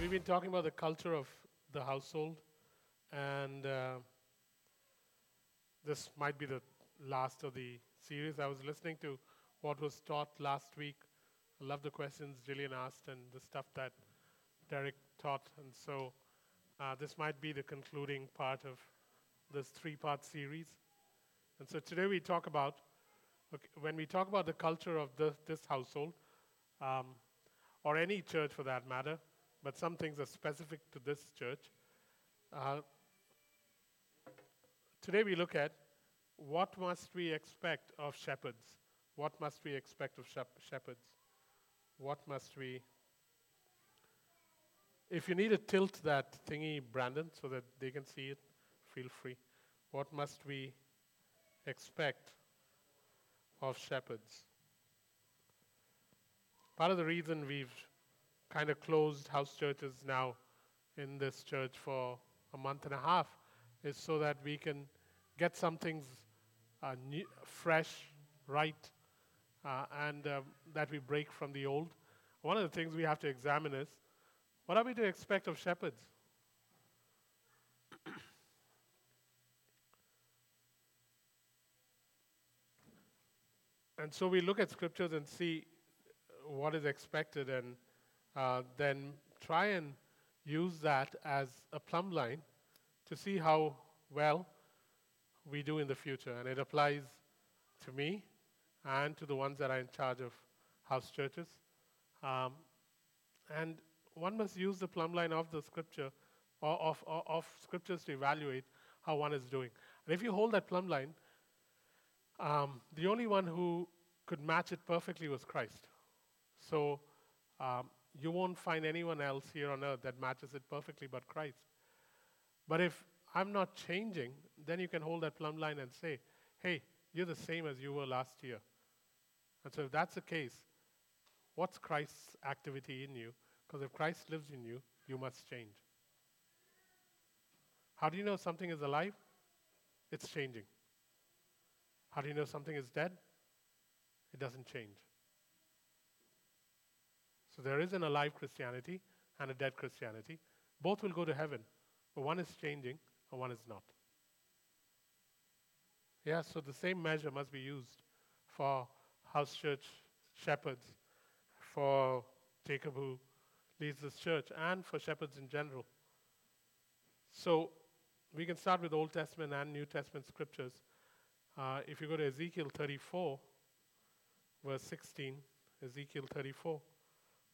we've been talking about the culture of the household, and uh, this might be the last of the series. I was listening to what was taught last week. I love the questions Jillian asked and the stuff that Derek taught, and so uh, this might be the concluding part of this three-part series. And so today we talk about okay, when we talk about the culture of the, this household, um, or any church for that matter, but some things are specific to this church. Uh, today we look at what must we expect of shepherds? What must we expect of shep- shepherds? What must we. If you need to tilt that thingy, Brandon, so that they can see it, feel free. What must we expect of shepherds? Part of the reason we've kind of closed house churches now in this church for a month and a half is so that we can get some things uh, new, fresh, right, uh, and um, that we break from the old. One of the things we have to examine is what are we to expect of shepherds? and so we look at scriptures and see what is expected and uh, then try and use that as a plumb line to see how well we do in the future. And it applies to me and to the ones that are in charge of house churches. Um, and one must use the plumb line of the scripture, or of, of, of scriptures to evaluate how one is doing. And if you hold that plumb line, um, the only one who could match it perfectly was Christ. So um, you won't find anyone else here on earth that matches it perfectly but Christ. But if I'm not changing, then you can hold that plumb line and say, hey, you're the same as you were last year. And so if that's the case, what's Christ's activity in you? Because if Christ lives in you, you must change. How do you know something is alive? It's changing. How do you know something is dead? It doesn't change. So there is an alive Christianity and a dead Christianity. Both will go to heaven, but one is changing and one is not. Yeah, so the same measure must be used for house church shepherds, for Jacob who leads this church, and for shepherds in general. So we can start with Old Testament and New Testament scriptures. Uh, if you go to Ezekiel 34, verse 16, Ezekiel 34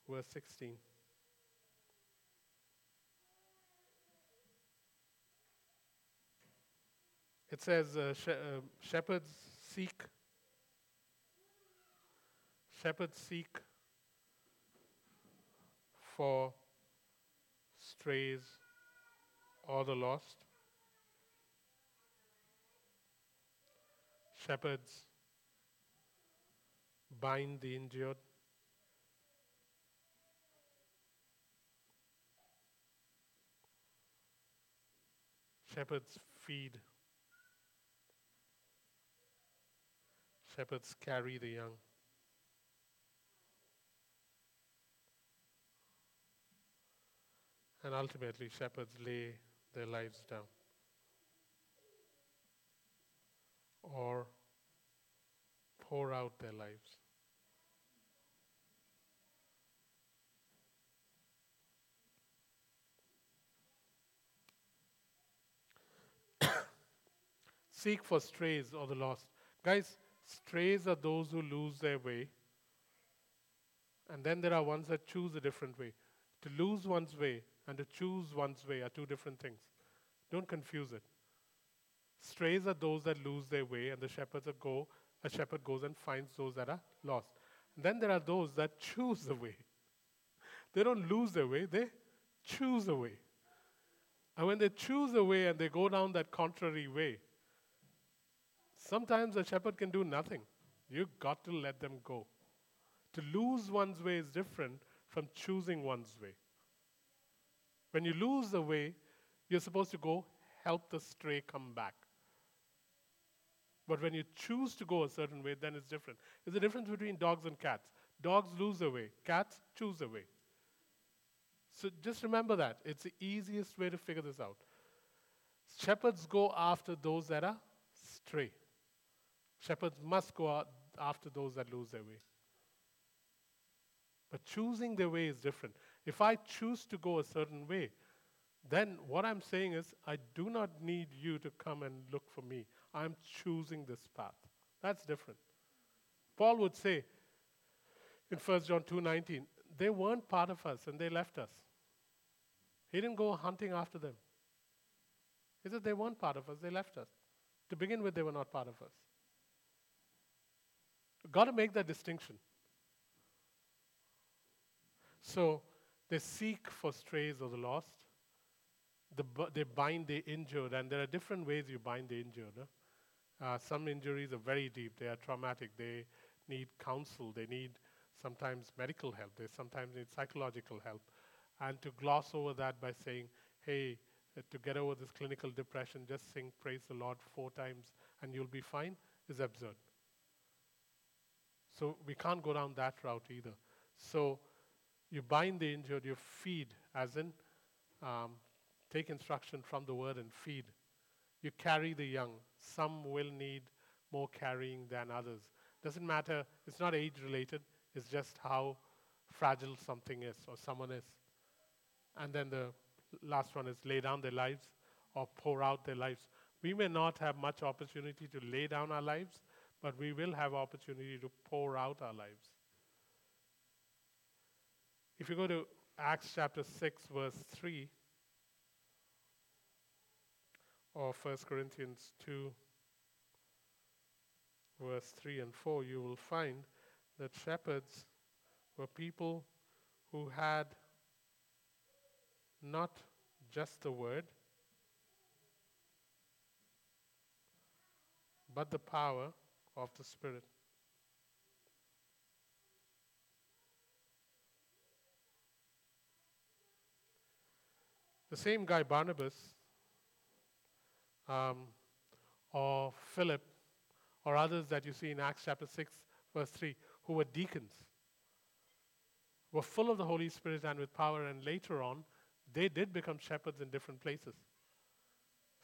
verse 16. It says, uh, sh- uh, Shepherds seek, shepherds seek for strays or the lost. Shepherds bind the injured. Shepherds feed. Shepherds carry the young. And ultimately, shepherds lay their lives down. Or pour out their lives. Seek for strays or the lost. Guys, strays are those who lose their way. And then there are ones that choose a different way. To lose one's way and to choose one's way are two different things. Don't confuse it. Strays are those that lose their way, and the shepherds go, a shepherd goes and finds those that are lost. And then there are those that choose the way. They don't lose their way, they choose the way. And when they choose a way and they go down that contrary way, Sometimes a shepherd can do nothing. You've got to let them go. To lose one's way is different from choosing one's way. When you lose the way, you're supposed to go help the stray come back. But when you choose to go a certain way, then it's different. There's a difference between dogs and cats. Dogs lose their way, cats choose their way. So just remember that. It's the easiest way to figure this out. Shepherds go after those that are stray. Shepherds must go after those that lose their way. But choosing their way is different. If I choose to go a certain way, then what I'm saying is, I do not need you to come and look for me. I'm choosing this path. That's different. Paul would say in 1 John 2:19, they weren't part of us and they left us. He didn't go hunting after them. He said they weren't part of us, they left us. To begin with, they were not part of us. Got to make that distinction. So they seek for strays or the lost. The, they bind the injured, and there are different ways you bind the injured. Uh, some injuries are very deep, they are traumatic, they need counsel, they need sometimes medical help, they sometimes need psychological help. And to gloss over that by saying, hey, uh, to get over this clinical depression, just sing Praise the Lord four times and you'll be fine is absurd. So we can't go down that route either. So you bind the injured, you feed, as in um, take instruction from the word and feed. You carry the young. Some will need more carrying than others. Doesn't matter, it's not age related, it's just how fragile something is or someone is. And then the last one is lay down their lives or pour out their lives. We may not have much opportunity to lay down our lives, but we will have opportunity to pour out our lives. If you go to Acts chapter 6, verse 3, or 1 Corinthians 2, verse 3 and 4, you will find that shepherds were people who had not just the word, but the power of the Spirit. The same guy, Barnabas, um, or Philip, or others that you see in Acts chapter 6, verse 3, who were deacons, were full of the Holy Spirit and with power, and later on, they did become shepherds in different places.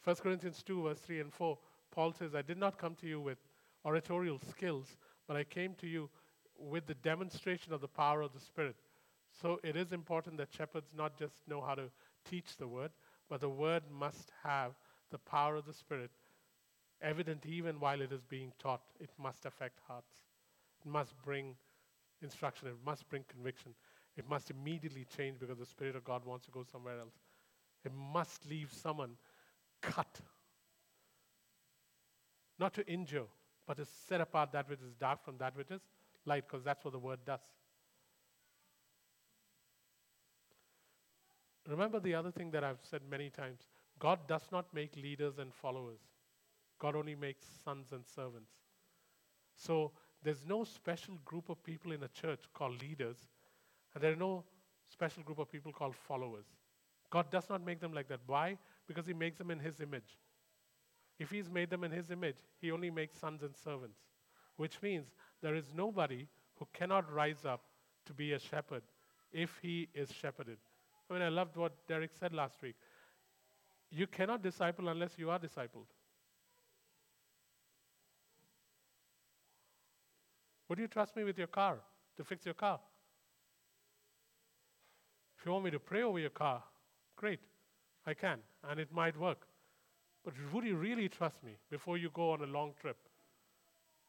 1 Corinthians 2, verse 3 and 4, Paul says, I did not come to you with oratorial skills, but I came to you with the demonstration of the power of the Spirit. So it is important that shepherds not just know how to teach the word, but the word must have the power of the Spirit evident even while it is being taught. It must affect hearts. It must bring instruction. It must bring conviction. It must immediately change because the Spirit of God wants to go somewhere else. It must leave someone cut. Not to injure, but to set apart that which is dark from that which is light, because that's what the word does. Remember the other thing that I've said many times God does not make leaders and followers, God only makes sons and servants. So there's no special group of people in a church called leaders, and there are no special group of people called followers. God does not make them like that. Why? Because He makes them in His image. If He's made them in His image, He only makes sons and servants, which means there is nobody who cannot rise up to be a shepherd if he is shepherded. I mean, I loved what Derek said last week. You cannot disciple unless you are discipled. Would you trust me with your car to fix your car? If you want me to pray over your car, great, I can, and it might work. But would you really trust me before you go on a long trip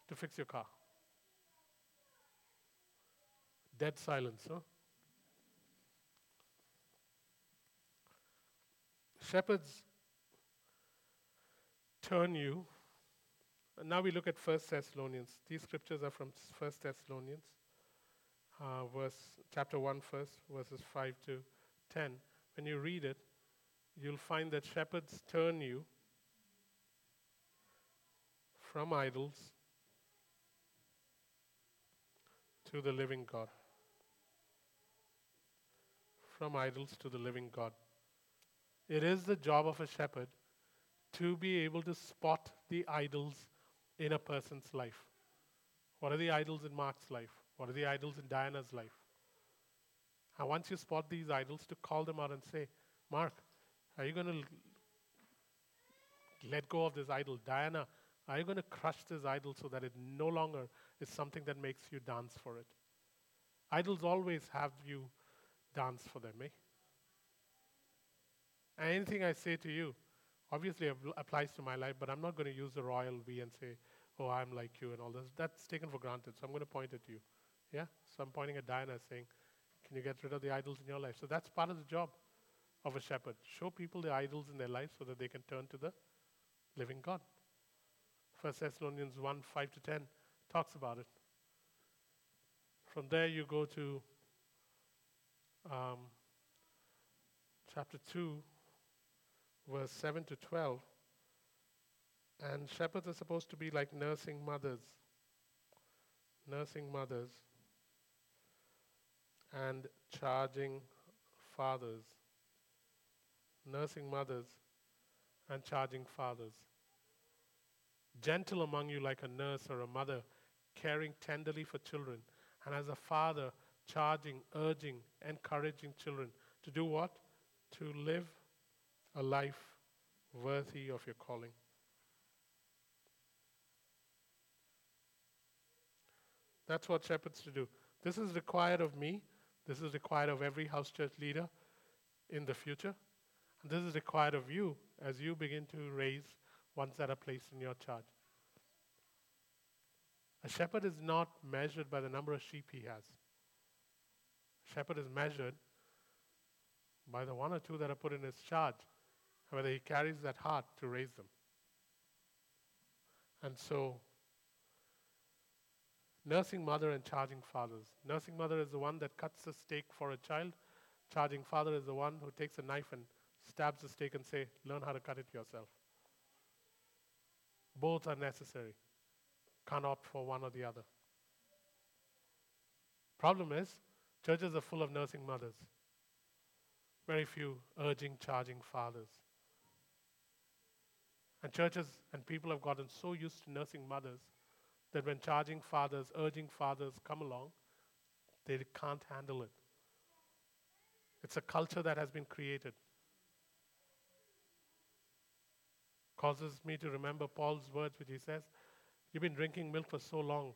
to fix your car? Dead silence, huh? Shepherds turn you. And now we look at First Thessalonians. These scriptures are from First Thessalonians, uh, verse chapter 1 first, verses 5 to 10. When you read it, you'll find that shepherds turn you from idols to the living God. From idols to the living God. It is the job of a shepherd to be able to spot the idols in a person's life. What are the idols in Mark's life? What are the idols in Diana's life? And once you spot these idols, to call them out and say, Mark, are you going to let go of this idol? Diana, are you going to crush this idol so that it no longer is something that makes you dance for it? Idols always have you dance for them, eh? And anything I say to you, obviously applies to my life, but I'm not going to use the royal we and say, oh, I'm like you and all this. That's taken for granted, so I'm going to point at you. Yeah? So I'm pointing at Diana saying, can you get rid of the idols in your life? So that's part of the job of a shepherd. Show people the idols in their life so that they can turn to the living God. 1 Thessalonians 1 5 to 10 talks about it. From there, you go to um, chapter 2, verse 7 to 12. And shepherds are supposed to be like nursing mothers. Nursing mothers. And charging fathers. Nursing mothers and charging fathers. Gentle among you like a nurse or a mother, caring tenderly for children. And as a father, charging, urging, encouraging children to do what? To live a life worthy of your calling. That's what shepherds to do. This is required of me. This is required of every house church leader in the future. And this is required of you as you begin to raise ones that are placed in your charge. A shepherd is not measured by the number of sheep he has. A shepherd is measured by the one or two that are put in his charge, whether he carries that heart to raise them. And so Nursing mother and charging fathers. Nursing mother is the one that cuts the steak for a child. Charging father is the one who takes a knife and stabs the steak and say, learn how to cut it yourself. Both are necessary. Can't opt for one or the other. Problem is, churches are full of nursing mothers. Very few urging, charging fathers. And churches and people have gotten so used to nursing mothers that when charging fathers, urging fathers come along, they can't handle it. It's a culture that has been created. Causes me to remember Paul's words, which he says, You've been drinking milk for so long.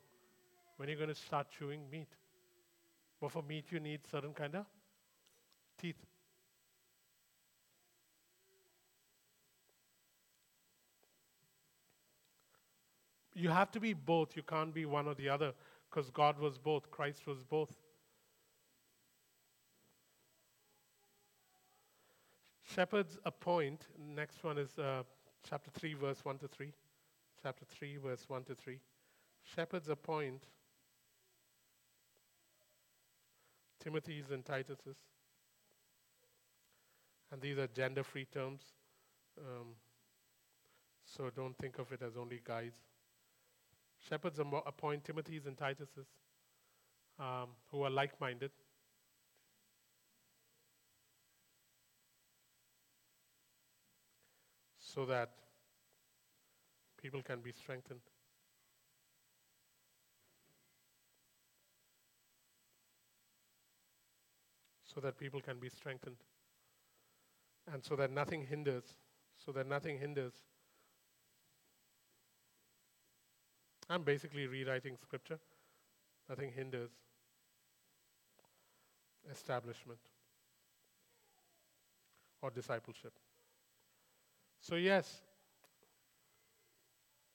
When are you going to start chewing meat? But for meat, you need certain kind of teeth. You have to be both. You can't be one or the other because God was both, Christ was both. Shepherds appoint, next one is uh, chapter 3, verse 1 to 3. Chapter 3, verse 1 to 3. Shepherds appoint Timothy's and Titus's. And these are gender free terms. Um, so don't think of it as only guys. Shepherds appoint Timothy's and Titus's um, who are like minded. So that people can be strengthened. So that people can be strengthened. And so that nothing hinders, so that nothing hinders I'm basically rewriting scripture. Nothing hinders establishment or discipleship. So, yes,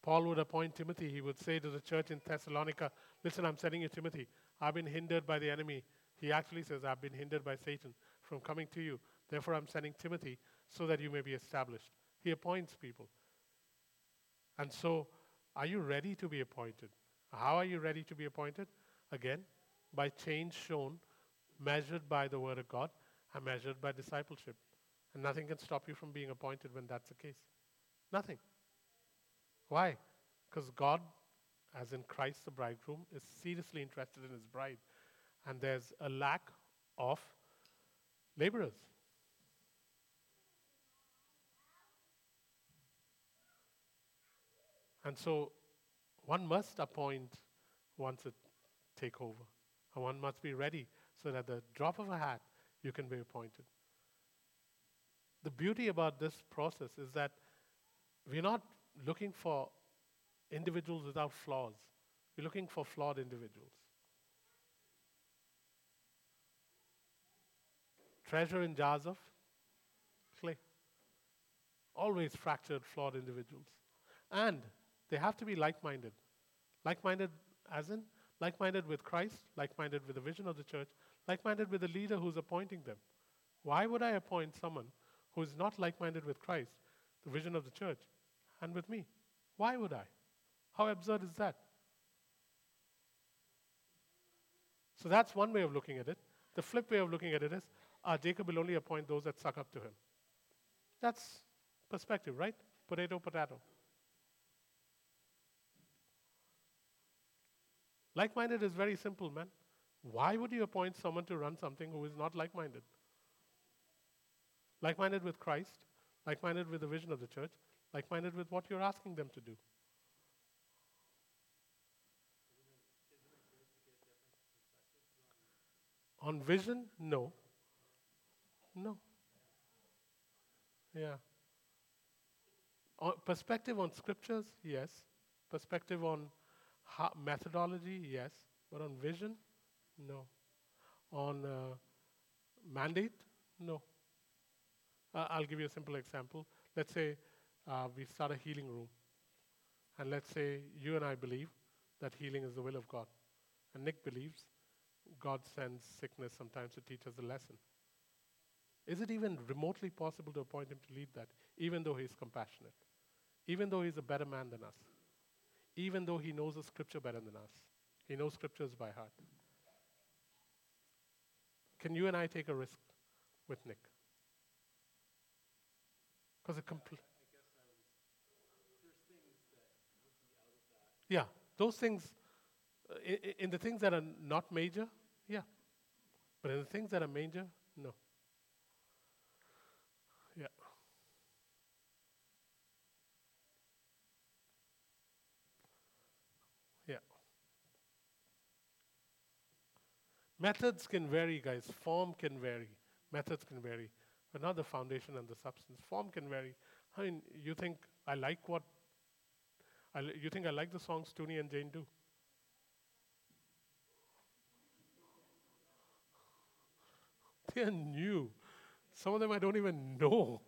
Paul would appoint Timothy. He would say to the church in Thessalonica, Listen, I'm sending you Timothy. I've been hindered by the enemy. He actually says, I've been hindered by Satan from coming to you. Therefore, I'm sending Timothy so that you may be established. He appoints people. And so, are you ready to be appointed? How are you ready to be appointed? Again, by change shown, measured by the Word of God, and measured by discipleship. And nothing can stop you from being appointed when that's the case. Nothing. Why? Because God, as in Christ the bridegroom, is seriously interested in his bride. And there's a lack of laborers. And so one must appoint once it take over. And one must be ready so that at the drop of a hat, you can be appointed. The beauty about this process is that we're not looking for individuals without flaws, we're looking for flawed individuals. Treasure in jars of clay. Always fractured, flawed individuals. And they have to be like minded. Like minded, as in, like minded with Christ, like minded with the vision of the church, like minded with the leader who's appointing them. Why would I appoint someone who is not like minded with Christ, the vision of the church, and with me? Why would I? How absurd is that? So that's one way of looking at it. The flip way of looking at it is uh, Jacob will only appoint those that suck up to him. That's perspective, right? Potato, potato. Like minded is very simple, man. Why would you appoint someone to run something who is not like minded? Like minded with Christ, like minded with the vision of the church, like minded with what you're asking them to do. On vision, no. No. Yeah. On perspective on scriptures, yes. Perspective on methodology, yes. But on vision, no. On uh, mandate, no. Uh, I'll give you a simple example. Let's say uh, we start a healing room. And let's say you and I believe that healing is the will of God. And Nick believes God sends sickness sometimes to teach us a lesson. Is it even remotely possible to appoint him to lead that, even though he's compassionate? Even though he's a better man than us? Even though he knows the scripture better than us? He knows scriptures by heart. Can you and I take a risk with Nick? Because it complete. Yeah, those things, uh, in, in the things that are not major, yeah. But in the things that are major, no. Yeah. Yeah. Methods can vary, guys. Form can vary. Methods can vary. The foundation and the substance. Form can vary. I mean, you think I like what, I you think I like the songs Toonie and Jane do? They're new. Some of them I don't even know.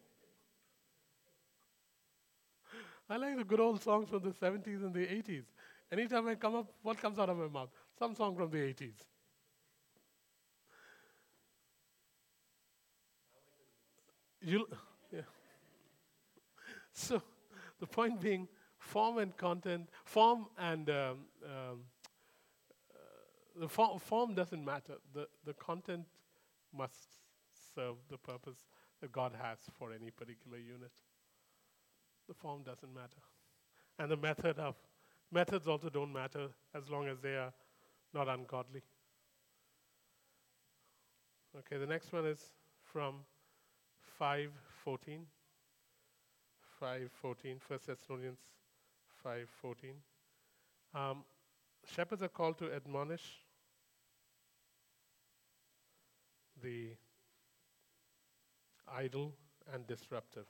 I like the good old songs from the 70s and the 80s. Anytime I come up, what comes out of my mouth? Some song from the 80s. You, yeah. So, the point being, form and content, form and um, um, uh, the form, form doesn't matter. The the content must serve the purpose that God has for any particular unit. The form doesn't matter. And the method of methods also don't matter as long as they are not ungodly. Okay, the next one is from 5:14. 5:14, 1 Thessalonians 5:14. Um, shepherds are called to admonish the idle and disruptive.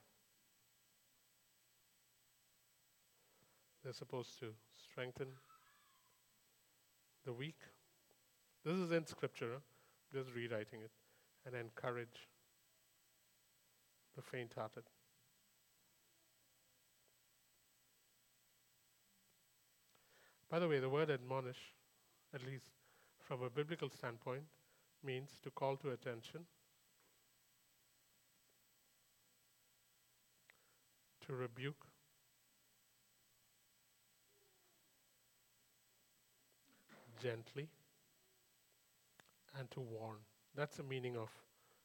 They're supposed to strengthen the weak. This is in scripture, just rewriting it, and encourage the faint hearted. By the way, the word admonish, at least from a biblical standpoint, means to call to attention, to rebuke, gently, and to warn. That's the meaning of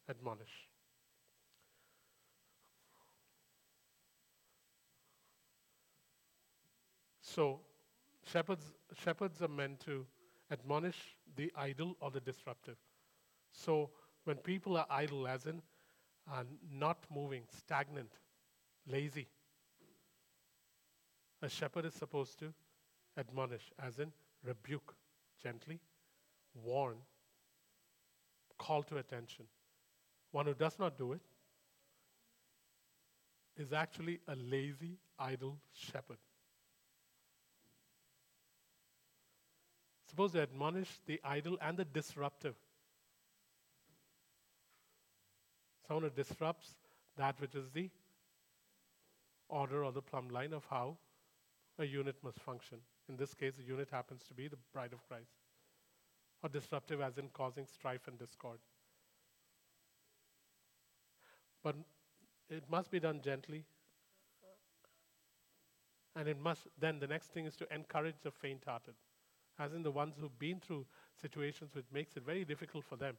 admonish. So, shepherds, shepherds are meant to admonish the idle or the disruptive. So, when people are idle, as in uh, not moving, stagnant, lazy, a shepherd is supposed to admonish, as in rebuke gently, warn, call to attention. One who does not do it is actually a lazy, idle shepherd. Suppose to admonish the idle and the disruptive. Someone who disrupts that which is the order or the plumb line of how a unit must function. In this case, the unit happens to be the bride of Christ. Or disruptive, as in causing strife and discord. But it must be done gently. And it must, then the next thing is to encourage the faint hearted, as in the ones who've been through situations which makes it very difficult for them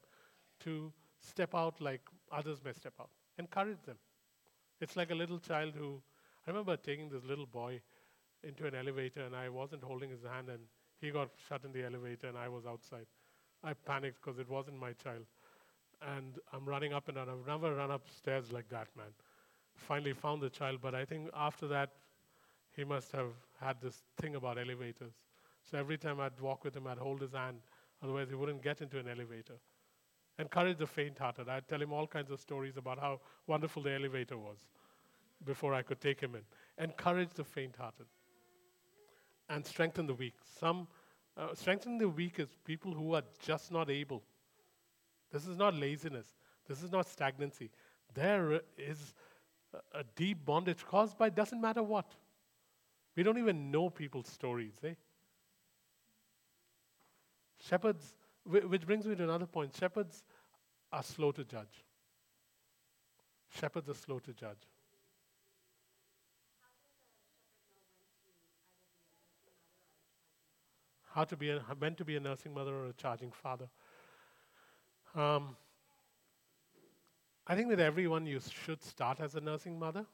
to step out like others may step out. Encourage them. It's like a little child who, I remember taking this little boy into an elevator and I wasn't holding his hand and he got shut in the elevator and I was outside. I panicked because it wasn't my child. And I'm running up and down. I've never run upstairs like that, man. Finally found the child, but I think after that, he must have had this thing about elevators. So every time I'd walk with him, I'd hold his hand. Otherwise, he wouldn't get into an elevator. Encourage the faint hearted. I'd tell him all kinds of stories about how wonderful the elevator was before I could take him in. Encourage the faint hearted and strengthen the weak. Some uh, strengthen the weak is people who are just not able. This is not laziness. This is not stagnancy. There is a, deep bondage caused by doesn't matter what. We don't even know people's stories, eh? Shepherds, which brings me to another point. Shepherds are slow to judge. Shepherds are slow to judge. how to be a, when to be a nursing mother or a charging father. Um, I think that everyone you should start as a nursing mother,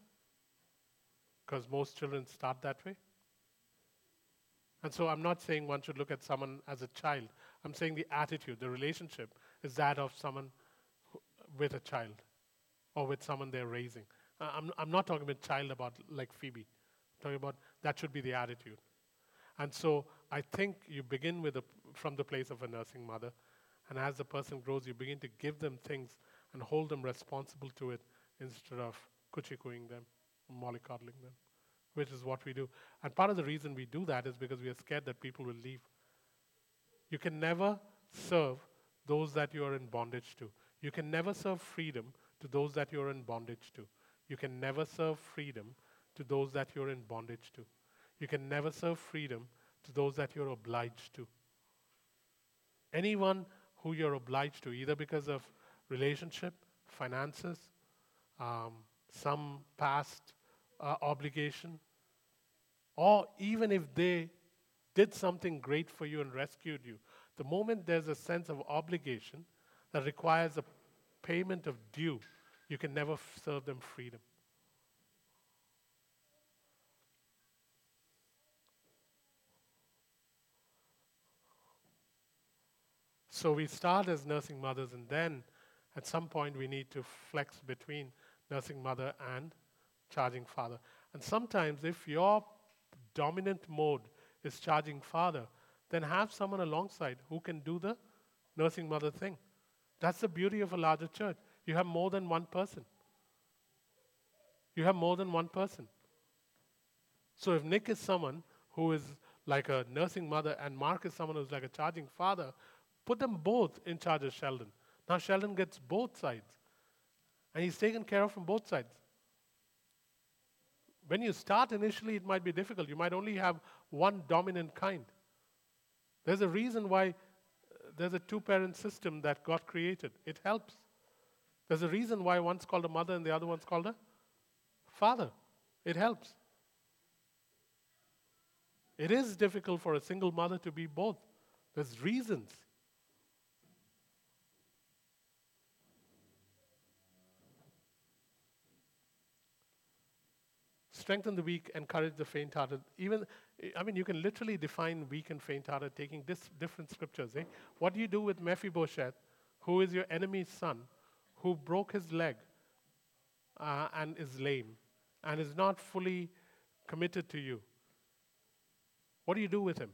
because most children start that way. And so I'm not saying one should look at someone as a child. I'm saying the attitude, the relationship is that of someone who, with a child or with someone they're raising. I'm, I'm not talking about child about like Phoebe. I'm talking about that should be the attitude. And so I think you begin with a, from the place of a nursing mother. And as the person grows, you begin to give them things and hold them responsible to it instead of kuchikuing them, mollycoddling them, which is what we do. And part of the reason we do that is because we are scared that people will leave. You can never serve those that you are in bondage to. You can never serve freedom to those that you're in bondage to. You can never serve freedom to those that you're in bondage to. You can never serve freedom to those that you're obliged to. Anyone who you're obliged to, either because of relationship, finances, um, some past uh, obligation, or even if they did something great for you and rescued you, the moment there's a sense of obligation that requires a payment of due, you can never f- serve them freedom. So we start as nursing mothers, and then at some point we need to flex between nursing mother and charging father. And sometimes, if your dominant mode is charging father, then have someone alongside who can do the nursing mother thing. That's the beauty of a larger church. You have more than one person. You have more than one person. So if Nick is someone who is like a nursing mother and Mark is someone who's like a charging father, Put them both in charge of Sheldon. Now Sheldon gets both sides. And he's taken care of from both sides. When you start initially, it might be difficult. You might only have one dominant kind. There's a reason why uh, there's a two parent system that got created. It helps. There's a reason why one's called a mother and the other one's called a father. It helps. It is difficult for a single mother to be both. There's reasons. Strengthen the weak, encourage the faint hearted. Even, I mean, you can literally define weak and faint hearted taking this different scriptures. Eh? What do you do with Mephibosheth, who is your enemy's son, who broke his leg uh, and is lame and is not fully committed to you? What do you do with him?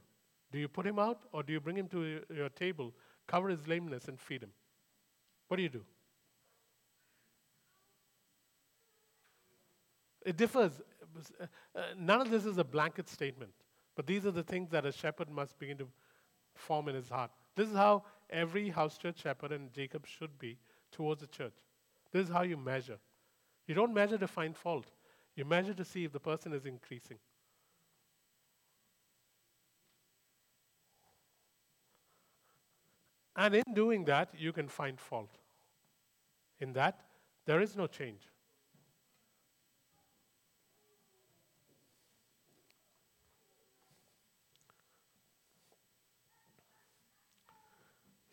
Do you put him out or do you bring him to your table, cover his lameness, and feed him? What do you do? It differs. Uh, uh, none of this is a blanket statement, but these are the things that a shepherd must begin to form in his heart. This is how every house church shepherd and Jacob should be towards the church. This is how you measure. You don't measure to find fault, you measure to see if the person is increasing. And in doing that, you can find fault. In that, there is no change.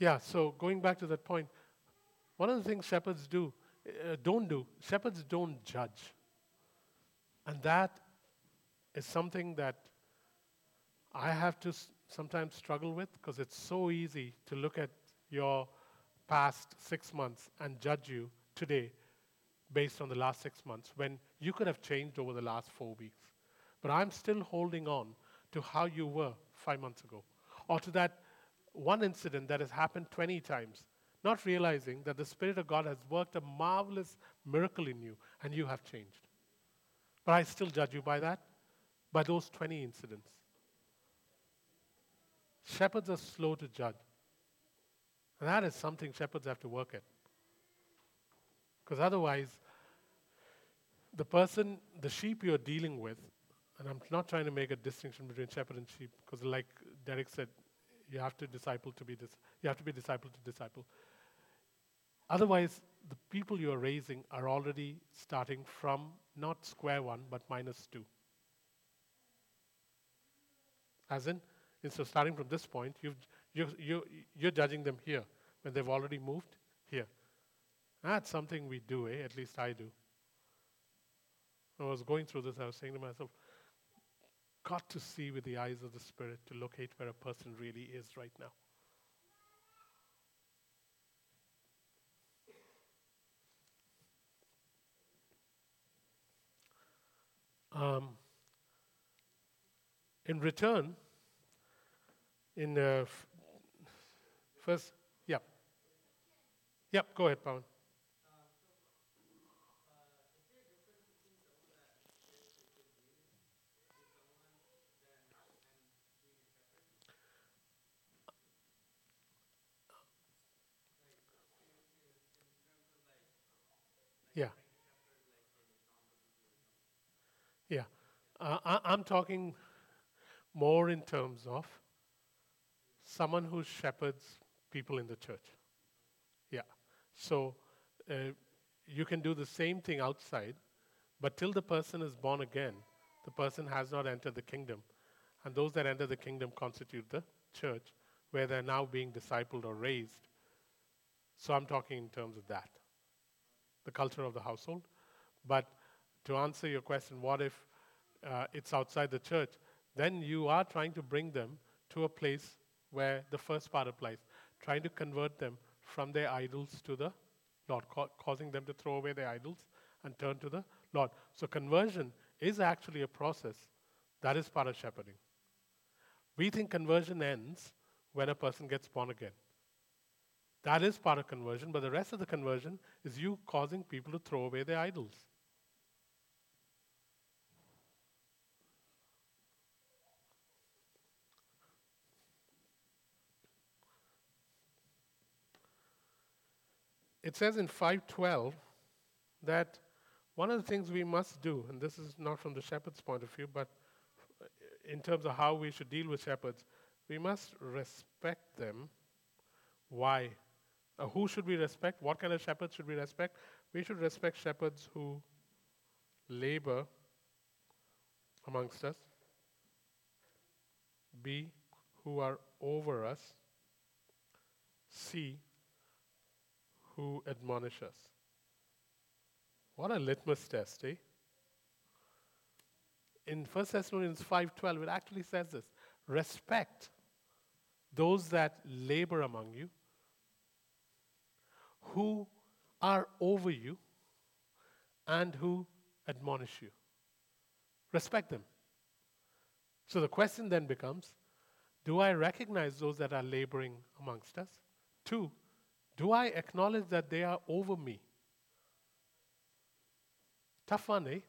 Yeah, so going back to that point, one of the things shepherds do, uh, don't do, shepherds don't judge. And that is something that I have to s- sometimes struggle with because it's so easy to look at your past six months and judge you today based on the last six months when you could have changed over the last four weeks. But I'm still holding on to how you were five months ago or to that one incident that has happened 20 times, not realizing that the Spirit of God has worked a marvelous miracle in you and you have changed. But I still judge you by that, by those 20 incidents. Shepherds are slow to judge. And that is something shepherds have to work at. Because otherwise, the person, the sheep you're dealing with, and I'm not trying to make a distinction between shepherd and sheep, because like Derek said, you have to disciple to be dis- you have to be disciple to disciple. Otherwise, the people you are raising are already starting from not square one, but minus two. As in, instead of starting from this point, you've, you, you, you're judging them here when they've already moved here. That's something we do, eh? At least I do. I was going through this, I was saying to myself, got to see with the eyes of the Spirit to locate where a person really is right now. Um, in return, in uh, f- first, yep, yep. Go ahead, Pawan. Yeah. Yeah. Uh, I, I'm talking more in terms of someone who shepherds people in the church. Yeah. So uh, you can do the same thing outside, but till the person is born again, the person has not entered the kingdom. And those that enter the kingdom constitute the church, where they're now being discipled or raised. So I'm talking in terms of that the culture of the household. But to answer your question, what if uh, it's outside the church? Then you are trying to bring them to a place where the first part applies, trying to convert them from their idols to the Lord, ca- causing them to throw away their idols and turn to the Lord. So conversion is actually a process that is part of shepherding. We think conversion ends when a person gets born again. That is part of conversion, but the rest of the conversion is you causing people to throw away their idols. It says in 512 that one of the things we must do, and this is not from the shepherd's point of view, but in terms of how we should deal with shepherds, we must respect them. Why? Uh, who should we respect? What kind of shepherds should we respect? We should respect shepherds who labor amongst us. B, who are over us. C, who admonish us. What a litmus test, eh? In 1 Thessalonians 5:12 it actually says this, respect those that labor among you who are over you and who admonish you. Respect them. So the question then becomes do I recognize those that are laboring amongst us? Two, Do I acknowledge that they are over me? Tough one, eh?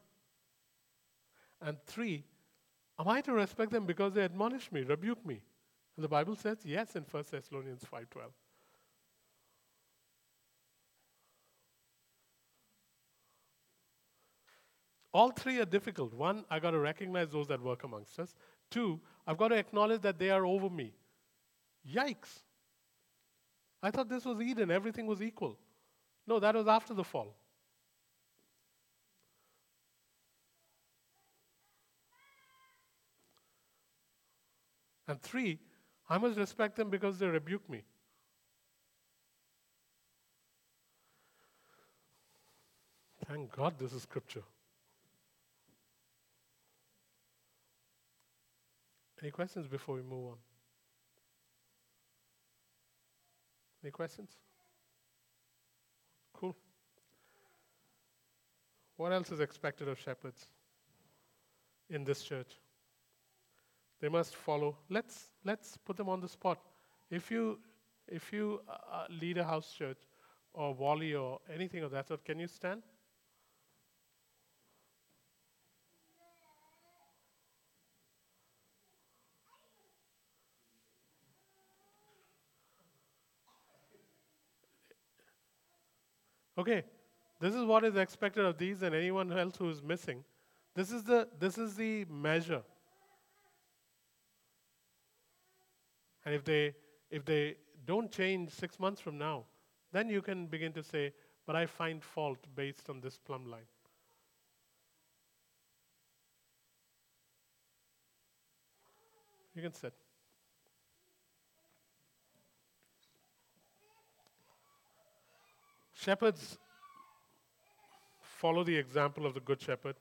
And three, am I to respect them because they admonish me, rebuke me? And the Bible says yes in 1 Thessalonians 5:12. All three are difficult. One, I got to recognize those that work amongst us. Two, I've got to acknowledge that they are over me. Yikes. I thought this was Eden, everything was equal. No, that was after the fall. And three, I must respect them because they rebuke me. Thank God this is scripture. Any questions before we move on? Any questions? Cool. What else is expected of shepherds in this church? They must follow. Let's let's put them on the spot. If you if you uh, lead a house church or Wally or anything of that sort, can you stand? Okay, this is what is expected of these and anyone else who is missing. This is the, this is the measure. And if they, if they don't change six months from now, then you can begin to say, but I find fault based on this plumb line. You can sit. Shepherds follow the example of the Good Shepherd.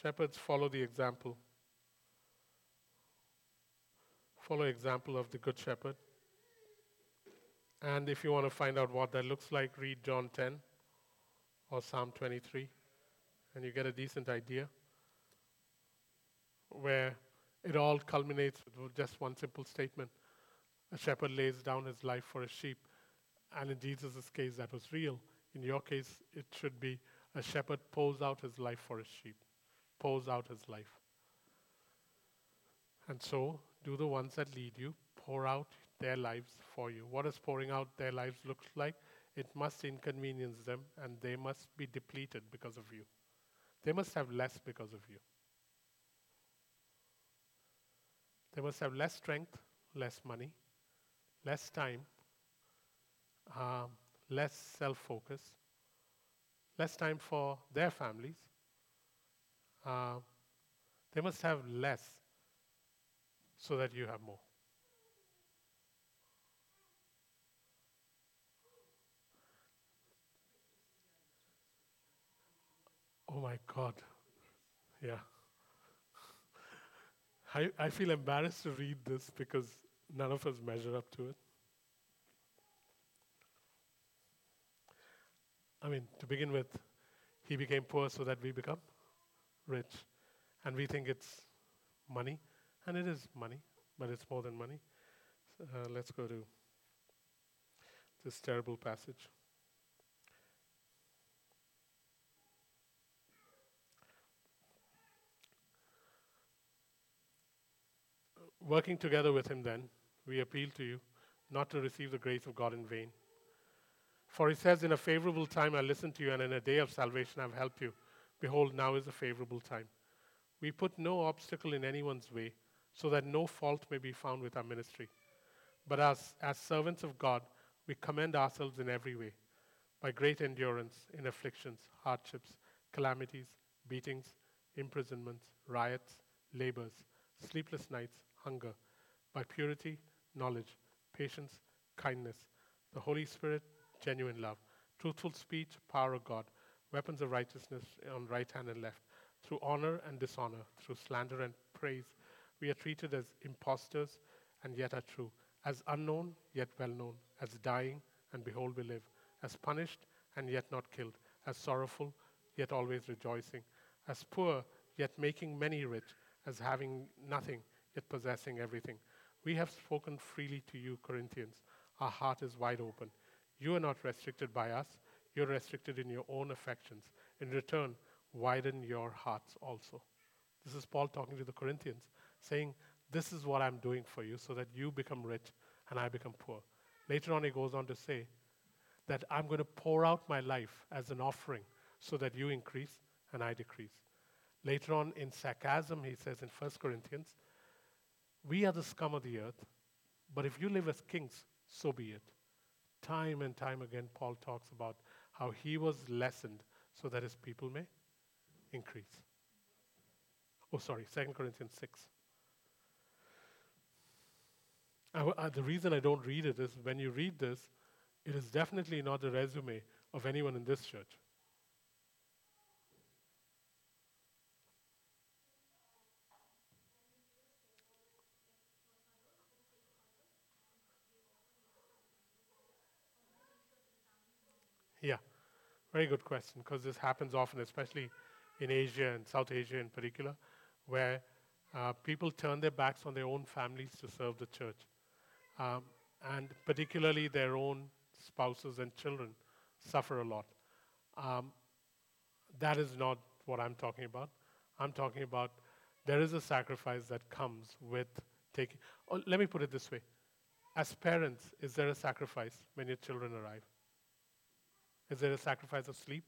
Shepherds follow the example. Follow example of the Good Shepherd. And if you want to find out what that looks like, read John 10 or Psalm 23, and you get a decent idea where it all culminates with just one simple statement. A shepherd lays down his life for his sheep. And in Jesus' case, that was real. In your case, it should be a shepherd pours out his life for his sheep, pours out his life. And so, do the ones that lead you pour out their lives for you. What does pouring out their lives look like? It must inconvenience them and they must be depleted because of you. They must have less because of you. They must have less strength, less money, less time, um, less self focus, less time for their families. Uh, they must have less so that you have more. Oh my God. Yeah. I, I feel embarrassed to read this because none of us measure up to it. I mean, to begin with, he became poor so that we become rich. And we think it's money, and it is money, but it's more than money. So, uh, let's go to this terrible passage. Working together with him, then, we appeal to you not to receive the grace of God in vain. For he says, In a favorable time I listened to you, and in a day of salvation I've helped you. Behold, now is a favorable time. We put no obstacle in anyone's way, so that no fault may be found with our ministry. But as, as servants of God, we commend ourselves in every way, by great endurance in afflictions, hardships, calamities, beatings, imprisonments, riots, labors, sleepless nights, hunger, by purity, knowledge, patience, kindness, the Holy Spirit, genuine love, truthful speech, power of God, weapons of righteousness on right hand and left, through honor and dishonor, through slander and praise. We are treated as impostors and yet are true, as unknown yet well known, as dying and behold we live, as punished and yet not killed, as sorrowful yet always rejoicing, as poor yet making many rich, as having nothing yet possessing everything. We have spoken freely to you, Corinthians. Our heart is wide open. You are not restricted by us, you're restricted in your own affections. In return, widen your hearts also. This is Paul talking to the Corinthians, saying, This is what I'm doing for you so that you become rich and I become poor. Later on, he goes on to say that I'm going to pour out my life as an offering so that you increase and I decrease. Later on, in sarcasm, he says in 1 Corinthians, We are the scum of the earth, but if you live as kings, so be it. Time and time again, Paul talks about how he was lessened so that his people may increase. Oh, sorry, 2 Corinthians 6. I, uh, the reason I don't read it is when you read this, it is definitely not a resume of anyone in this church. Yeah, very good question because this happens often, especially in Asia and South Asia in particular, where uh, people turn their backs on their own families to serve the church. Um, and particularly their own spouses and children suffer a lot. Um, that is not what I'm talking about. I'm talking about there is a sacrifice that comes with taking. Oh, let me put it this way As parents, is there a sacrifice when your children arrive? Is there a sacrifice of sleep?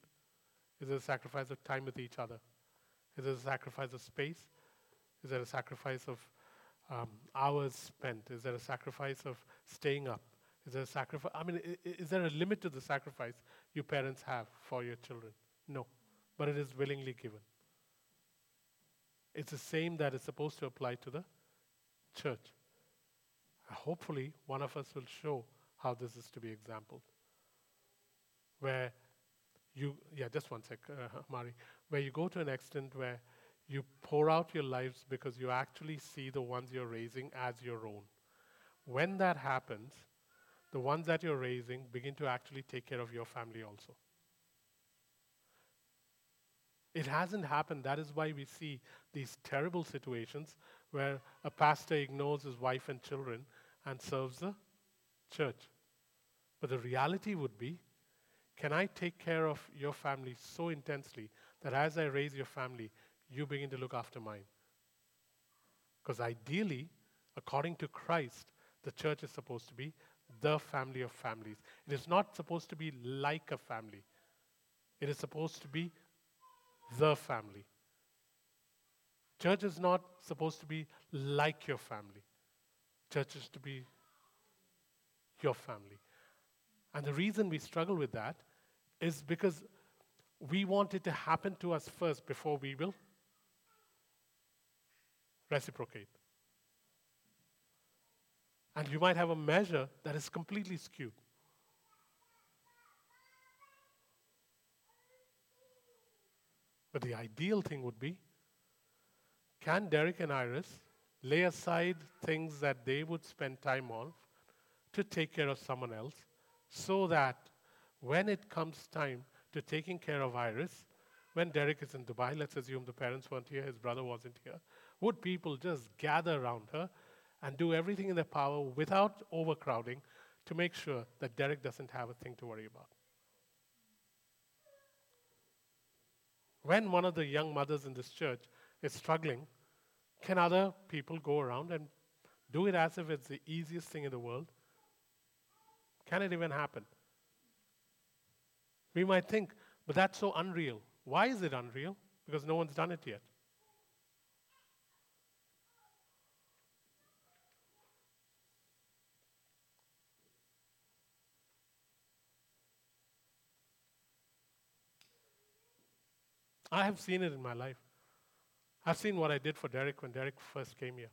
Is there a sacrifice of time with each other? Is there a sacrifice of space? Is there a sacrifice of um, hours spent? Is there a sacrifice of staying up? Is there a sacrifice? I mean, is there a limit to the sacrifice you parents have for your children? No, but it is willingly given. It's the same that is supposed to apply to the church. Hopefully, one of us will show how this is to be exampled. Where you, yeah, just one sec, uh, Mari, where you go to an extent where you pour out your lives because you actually see the ones you're raising as your own. When that happens, the ones that you're raising begin to actually take care of your family also. It hasn't happened. That is why we see these terrible situations where a pastor ignores his wife and children and serves the church. But the reality would be can I take care of your family so intensely that as I raise your family, you begin to look after mine. Because ideally, according to Christ, the church is supposed to be the family of families. It is not supposed to be like a family, it is supposed to be the family. Church is not supposed to be like your family. Church is to be your family. And the reason we struggle with that is because we want it to happen to us first before we will reciprocate. And you might have a measure that is completely skewed. But the ideal thing would be can Derek and Iris lay aside things that they would spend time on to take care of someone else so that when it comes time to taking care of Iris, when Derek is in Dubai, let's assume the parents weren't here, his brother wasn't here, would people just gather around her and do everything in their power without overcrowding to make sure that Derek doesn't have a thing to worry about? When one of the young mothers in this church is struggling, can other people go around and do it as if it's the easiest thing in the world? Can it even happen? We might think, but that's so unreal. Why is it unreal? Because no one's done it yet. I have seen it in my life. I've seen what I did for Derek when Derek first came here.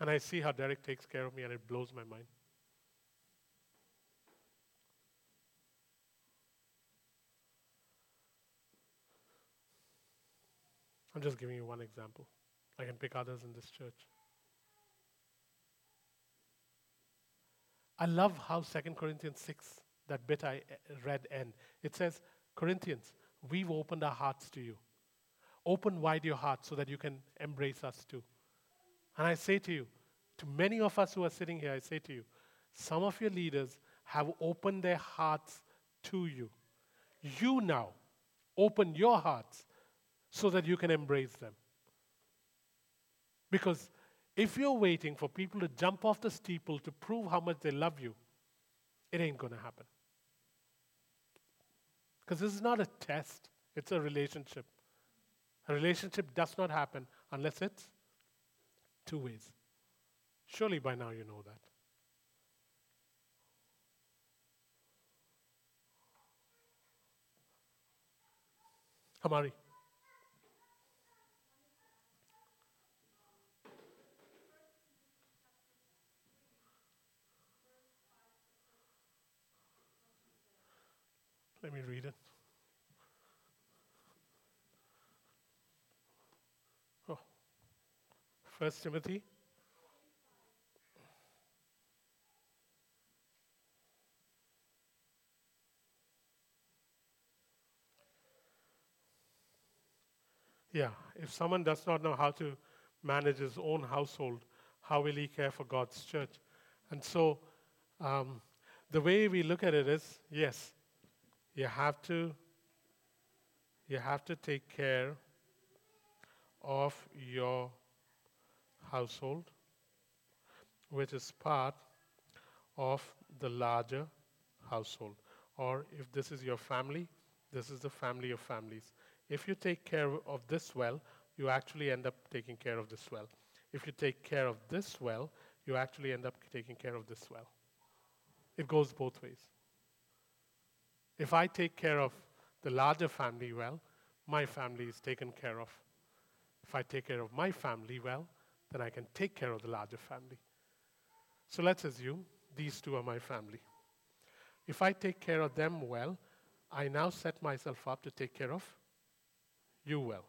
And I see how Derek takes care of me, and it blows my mind. I'm just giving you one example. I can pick others in this church. I love how 2 Corinthians 6, that bit I eh, read, end. It says, Corinthians, we've opened our hearts to you. Open wide your heart so that you can embrace us too. And I say to you, to many of us who are sitting here, I say to you, some of your leaders have opened their hearts to you. You now open your hearts so that you can embrace them. Because if you're waiting for people to jump off the steeple to prove how much they love you, it ain't going to happen. Because this is not a test, it's a relationship. A relationship does not happen unless it's two ways. Surely by now you know that. Hamari. Let me read it. Oh. First Timothy. Yeah, if someone does not know how to manage his own household, how will he care for God's church? And so, um, the way we look at it is yes, you have to you have to take care of your household which is part of the larger household. Or if this is your family this is the family of families. If you take care of this well you actually end up taking care of this well. If you take care of this well you actually end up taking care of this well. It goes both ways if I take care of the larger family well, my family is taken care of. If I take care of my family well, then I can take care of the larger family. So let's assume these two are my family. If I take care of them well, I now set myself up to take care of you well.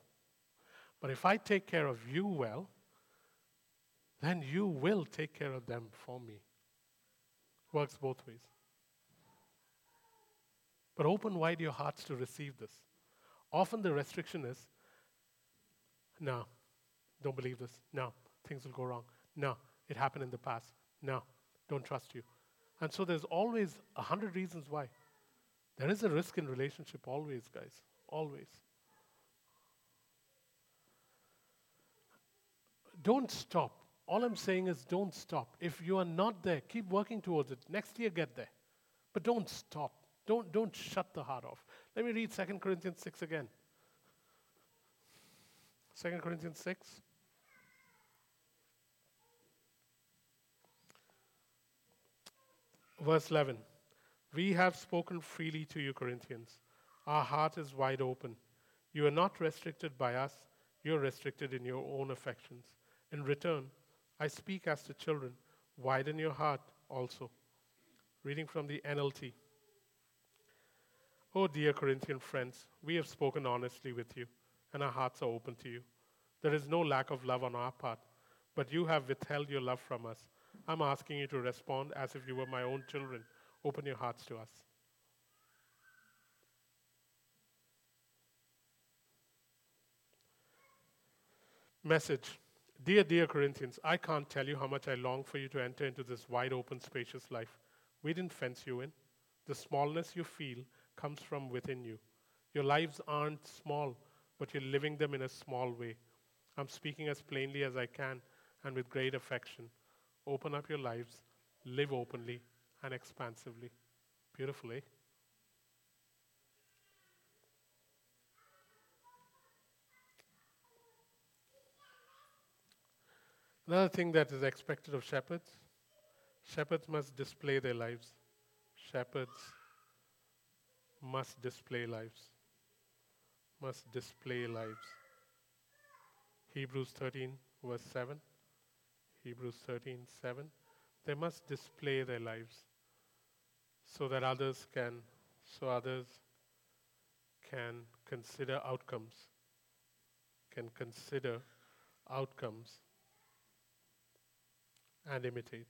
But if I take care of you well, then you will take care of them for me. Works both ways. But open wide your hearts to receive this. Often the restriction is no, don't believe this. No, things will go wrong. No, it happened in the past. No, don't trust you. And so there's always a hundred reasons why. There is a risk in relationship, always, guys. Always. Don't stop. All I'm saying is don't stop. If you are not there, keep working towards it. Next year, get there. But don't stop. Don't, don't shut the heart off. Let me read 2 Corinthians 6 again. 2 Corinthians 6. Verse 11. We have spoken freely to you, Corinthians. Our heart is wide open. You are not restricted by us, you're restricted in your own affections. In return, I speak as to children. Widen your heart also. Reading from the NLT. Oh, dear Corinthian friends, we have spoken honestly with you, and our hearts are open to you. There is no lack of love on our part, but you have withheld your love from us. I'm asking you to respond as if you were my own children. Open your hearts to us. Message Dear, dear Corinthians, I can't tell you how much I long for you to enter into this wide open, spacious life. We didn't fence you in. The smallness you feel comes from within you. Your lives aren't small, but you're living them in a small way. I'm speaking as plainly as I can and with great affection. Open up your lives, live openly and expansively. Beautifully. Eh? Another thing that is expected of shepherds shepherds must display their lives. Shepherds must display lives. Must display lives. Hebrews 13, verse 7. Hebrews 13, 7. They must display their lives so that others can, so others can consider outcomes, can consider outcomes and imitate.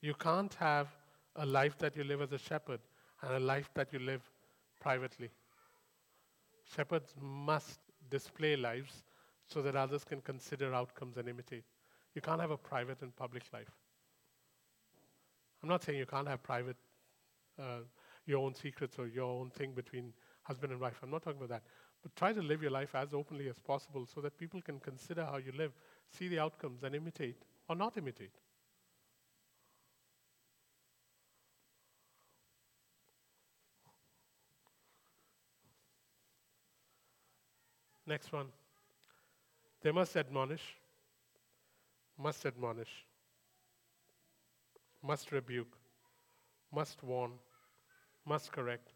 You can't have a life that you live as a shepherd and a life that you live privately. Shepherds must display lives so that others can consider outcomes and imitate. You can't have a private and public life. I'm not saying you can't have private, uh, your own secrets or your own thing between husband and wife. I'm not talking about that. But try to live your life as openly as possible so that people can consider how you live, see the outcomes, and imitate or not imitate. Next one. They must admonish, must admonish, must rebuke, must warn, must correct,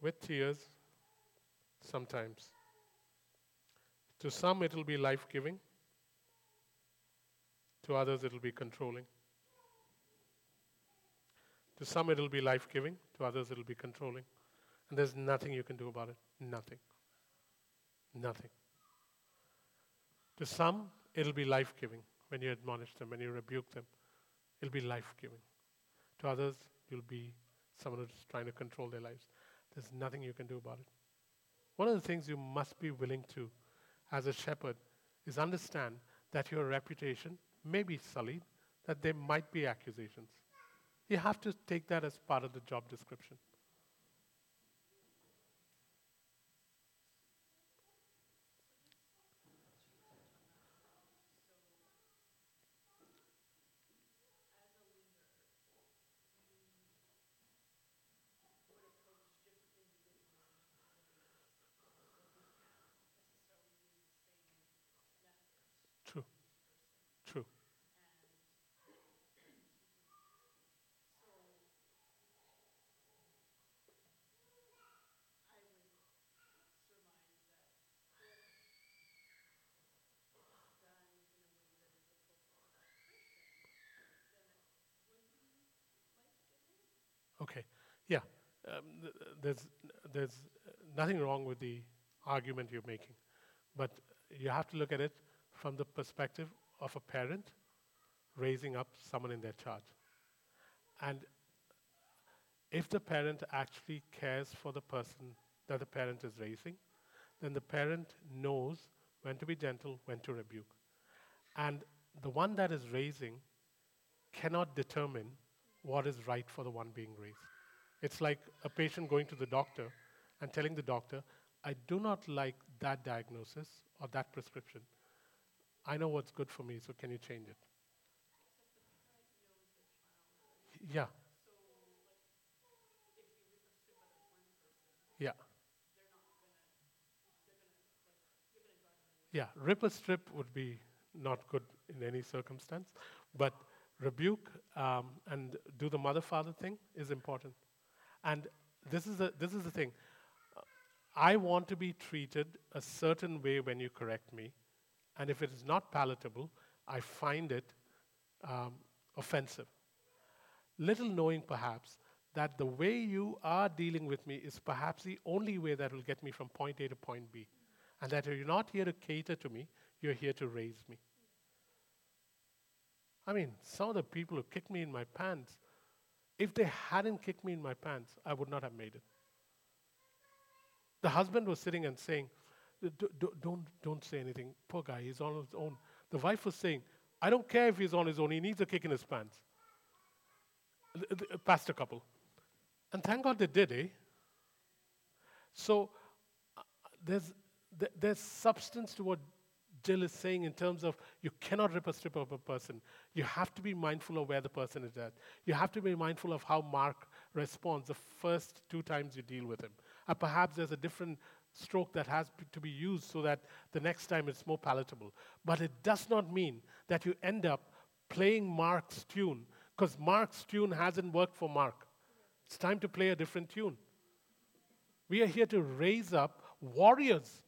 with tears sometimes. To some, it will be life giving, to others, it will be controlling. To some, it will be life giving, to others, it will be controlling. And there's nothing you can do about it. Nothing. Nothing. To some, it'll be life giving when you admonish them, when you rebuke them. It'll be life giving. To others, you'll be someone who's trying to control their lives. There's nothing you can do about it. One of the things you must be willing to, as a shepherd, is understand that your reputation may be sullied, that there might be accusations. You have to take that as part of the job description. True. Okay. Yeah. Um, th- there's there's nothing wrong with the argument you're making, but you have to look at it from the perspective of a parent raising up someone in their charge. And if the parent actually cares for the person that the parent is raising, then the parent knows when to be gentle, when to rebuke. And the one that is raising cannot determine what is right for the one being raised. It's like a patient going to the doctor and telling the doctor, I do not like that diagnosis or that prescription. I know what's good for me, so can you change it? Yeah. Yeah. Yeah, rip a strip would be not good in any circumstance, but rebuke um, and do the mother father thing is important. And this is, the, this is the thing. I want to be treated a certain way when you correct me, and if it is not palatable, I find it um, offensive. Little knowing, perhaps, that the way you are dealing with me is perhaps the only way that will get me from point A to point B. And that you're not here to cater to me, you're here to raise me. I mean, some of the people who kicked me in my pants, if they hadn't kicked me in my pants, I would not have made it. The husband was sitting and saying, don't, don't say anything. Poor guy, he's on his own. The wife was saying, I don't care if he's on his own, he needs a kick in his pants. The, the pastor couple. And thank God they did, eh? So uh, there's, th- there's substance to what Jill is saying in terms of you cannot rip a strip of a person. You have to be mindful of where the person is at. You have to be mindful of how Mark responds the first two times you deal with him. And perhaps there's a different stroke that has to be used so that the next time it's more palatable. But it does not mean that you end up playing Mark's tune, because Mark's tune hasn't worked for Mark. It's time to play a different tune. We are here to raise up warriors.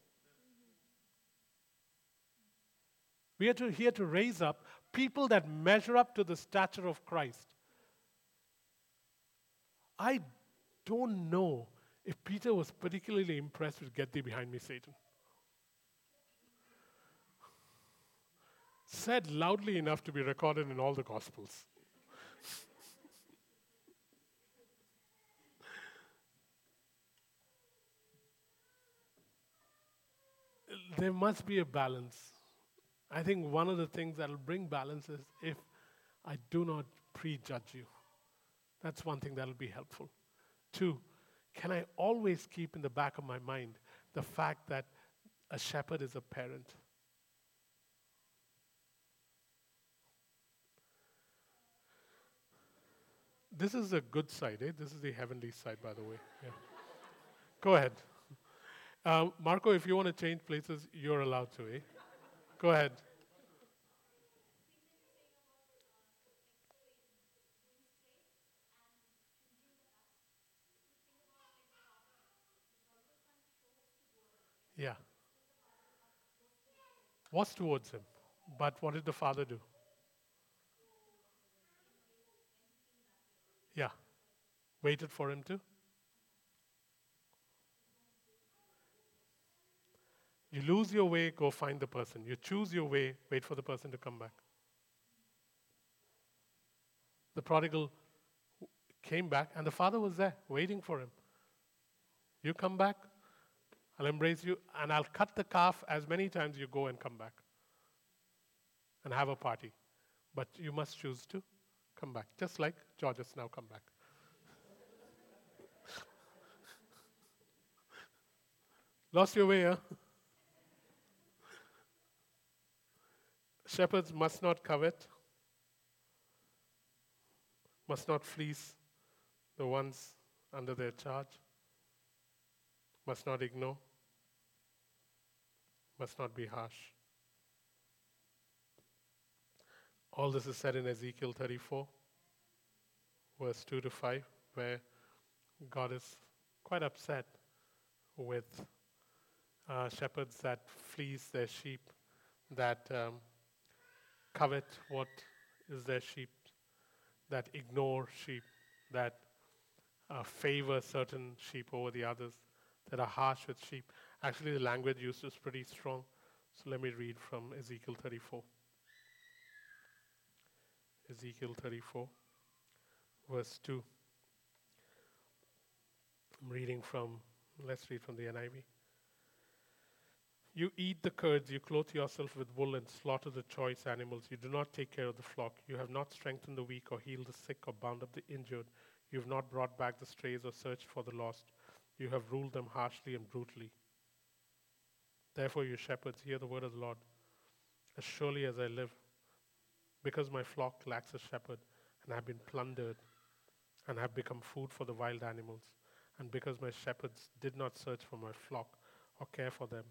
We are to, here to raise up people that measure up to the stature of Christ. I don't know if Peter was particularly impressed with Get Thee Behind Me, Satan. Said loudly enough to be recorded in all the Gospels. there must be a balance. I think one of the things that will bring balance is if I do not prejudge you. That's one thing that'll be helpful. Two, can I always keep in the back of my mind the fact that a shepherd is a parent? This is the good side, eh? This is the heavenly side, by the way. Yeah. Go ahead. Uh, Marco, if you want to change places, you're allowed to, eh? Go ahead. Yeah. Was towards him. But what did the father do? Yeah. Waited for him to? You lose your way, go find the person. You choose your way, wait for the person to come back. The prodigal came back, and the father was there waiting for him. You come back, I'll embrace you, and I'll cut the calf as many times you go and come back and have a party. But you must choose to come back, just like George has now come back. Lost your way, huh? Shepherds must not covet, must not fleece the ones under their charge, must not ignore, must not be harsh. All this is said in Ezekiel 34, verse 2 to 5, where God is quite upset with uh, shepherds that fleece their sheep, that um, covet what is their sheep, that ignore sheep, that uh, favor certain sheep over the others, that are harsh with sheep. Actually, the language used is pretty strong. So let me read from Ezekiel 34. Ezekiel 34, verse 2. I'm reading from, let's read from the NIV. You eat the curds, you clothe yourself with wool and slaughter the choice animals. You do not take care of the flock. You have not strengthened the weak or healed the sick or bound up the injured. You have not brought back the strays or searched for the lost. You have ruled them harshly and brutally. Therefore, you shepherds, hear the word of the Lord. As surely as I live, because my flock lacks a shepherd and have been plundered and have become food for the wild animals, and because my shepherds did not search for my flock or care for them.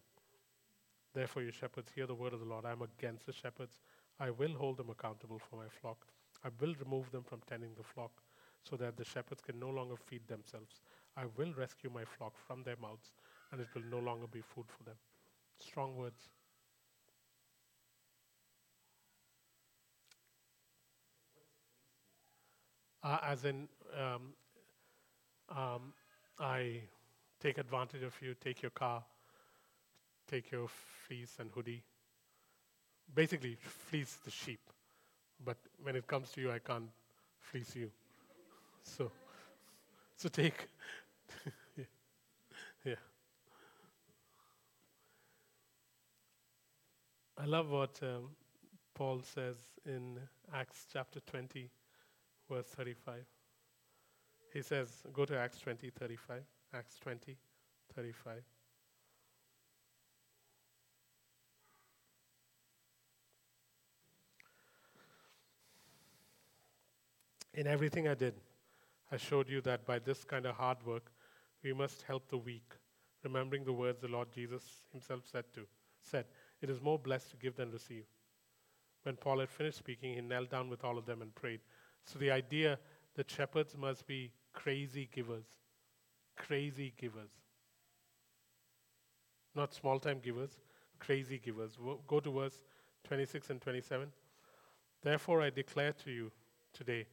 Therefore, you shepherds, hear the word of the Lord. I am against the shepherds. I will hold them accountable for my flock. I will remove them from tending the flock, so that the shepherds can no longer feed themselves. I will rescue my flock from their mouths, and it will no longer be food for them. Strong words. Uh, as in, um, um, I take advantage of you, take your car, take your fleece and hoodie. Basically, fleece the sheep. But when it comes to you, I can't fleece you. So, so take, yeah. yeah. I love what um, Paul says in Acts chapter 20, verse 35. He says, go to Acts 20, 35. Acts 20, 35. In everything I did, I showed you that by this kind of hard work, we must help the weak, remembering the words the Lord Jesus himself said to said, "It is more blessed to give than receive." When Paul had finished speaking, he knelt down with all of them and prayed. So the idea that shepherds must be crazy givers, crazy givers, not small-time givers, crazy givers. Go to verse 26 and 27. Therefore, I declare to you today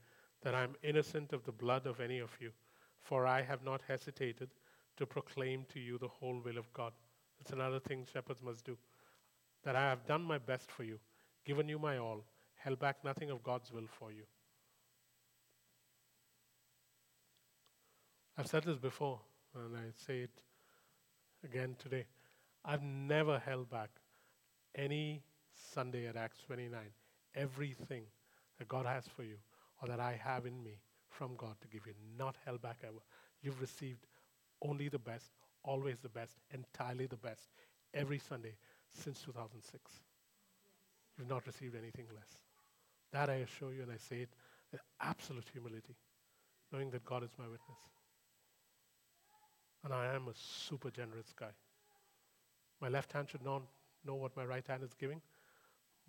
that I am innocent of the blood of any of you, for I have not hesitated to proclaim to you the whole will of God. That's another thing shepherds must do. That I have done my best for you, given you my all, held back nothing of God's will for you. I've said this before, and I say it again today. I've never held back any Sunday at Acts 29, everything that God has for you or that I have in me from God to give you, not held back ever. You've received only the best, always the best, entirely the best, every Sunday since 2006. You've not received anything less. That I assure you, and I say it with absolute humility, knowing that God is my witness. And I am a super generous guy. My left hand should not know what my right hand is giving,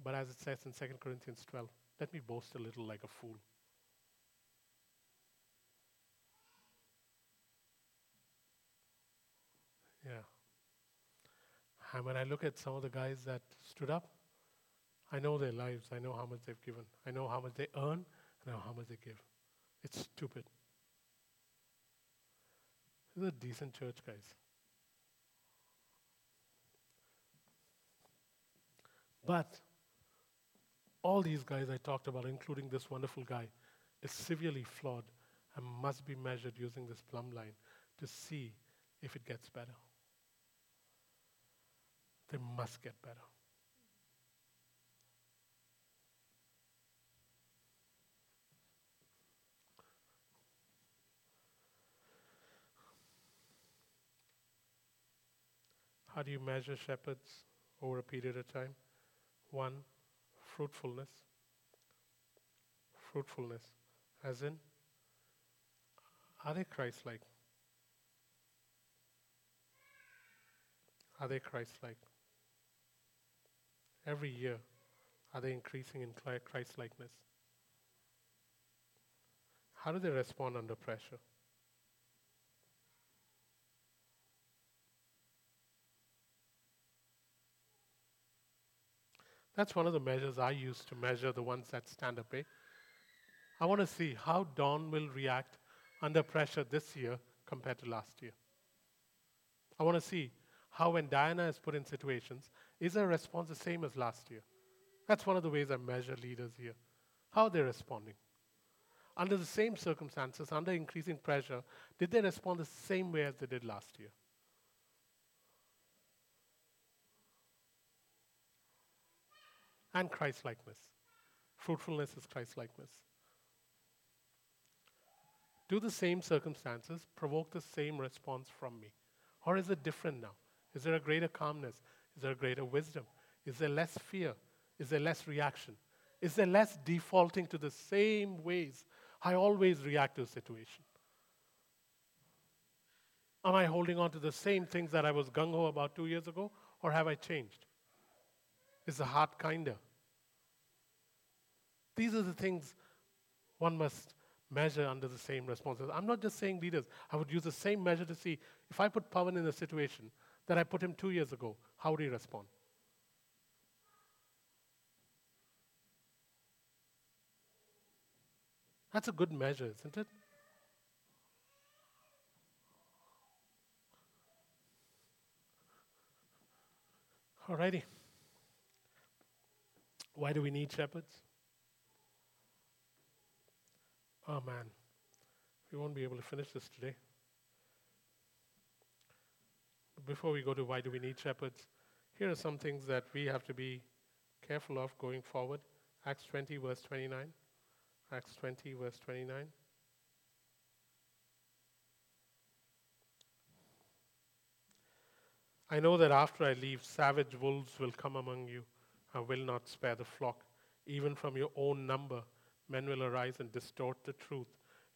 but as it says in 2 Corinthians 12, let me boast a little like a fool. Yeah. And when I look at some of the guys that stood up, I know their lives. I know how much they've given. I know how much they earn. I know how much they give. It's stupid. This is a decent church, guys. But all these guys I talked about, including this wonderful guy, is severely flawed and must be measured using this plumb line to see if it gets better. They must get better. How do you measure shepherds over a period of time? One, fruitfulness. Fruitfulness, as in, are they Christ like? Are they Christ like? Every year, are they increasing in Christ likeness? How do they respond under pressure? That's one of the measures I use to measure the ones that stand up. Eh? I want to see how Don will react under pressure this year compared to last year. I want to see how, when Diana is put in situations, is their response the same as last year? That's one of the ways I measure leaders here. How are they responding? Under the same circumstances, under increasing pressure, did they respond the same way as they did last year? and Christ likeness. Fruitfulness is Christ likeness. Do the same circumstances provoke the same response from me? Or is it different now? Is there a greater calmness? Is there greater wisdom? Is there less fear? Is there less reaction? Is there less defaulting to the same ways I always react to a situation? Am I holding on to the same things that I was gung ho about two years ago, or have I changed? Is the heart kinder? These are the things one must measure under the same responses. I'm not just saying leaders. I would use the same measure to see if I put Pawan in a situation that I put him two years ago, how would he respond? That's a good measure, isn't it? Alrighty. Why do we need shepherds? Oh man, we won't be able to finish this today. Before we go to why do we need shepherds, here are some things that we have to be careful of going forward. Acts 20, verse 29. Acts 20, verse 29. I know that after I leave, savage wolves will come among you and will not spare the flock. Even from your own number, men will arise and distort the truth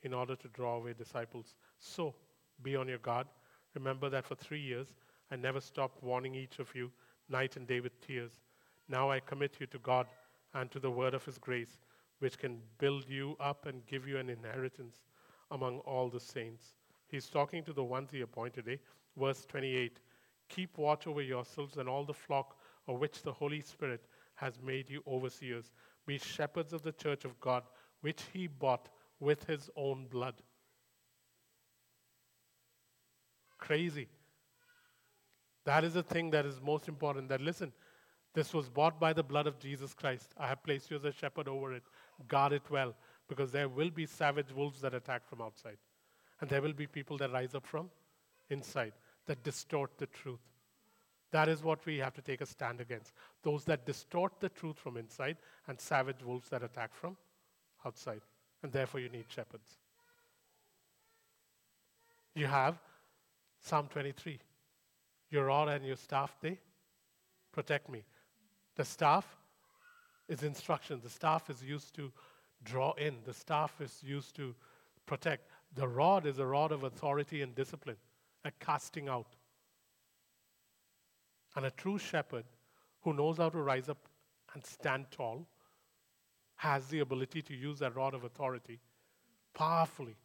in order to draw away disciples. So, be on your guard. Remember that for three years, I never stopped warning each of you night and day with tears. Now I commit you to God and to the word of His grace, which can build you up and give you an inheritance among all the saints. He's talking to the ones he appointed. Eh? Verse 28 Keep watch over yourselves and all the flock of which the Holy Spirit has made you overseers. Be shepherds of the church of God, which he bought with his own blood. Crazy. That is the thing that is most important. That listen, this was bought by the blood of Jesus Christ. I have placed you as a shepherd over it. Guard it well, because there will be savage wolves that attack from outside. And there will be people that rise up from inside that distort the truth. That is what we have to take a stand against. Those that distort the truth from inside and savage wolves that attack from outside. And therefore, you need shepherds. You have Psalm 23. Your rod and your staff, they protect me. The staff is instruction. The staff is used to draw in. The staff is used to protect. The rod is a rod of authority and discipline, a casting out. And a true shepherd who knows how to rise up and stand tall has the ability to use that rod of authority powerfully.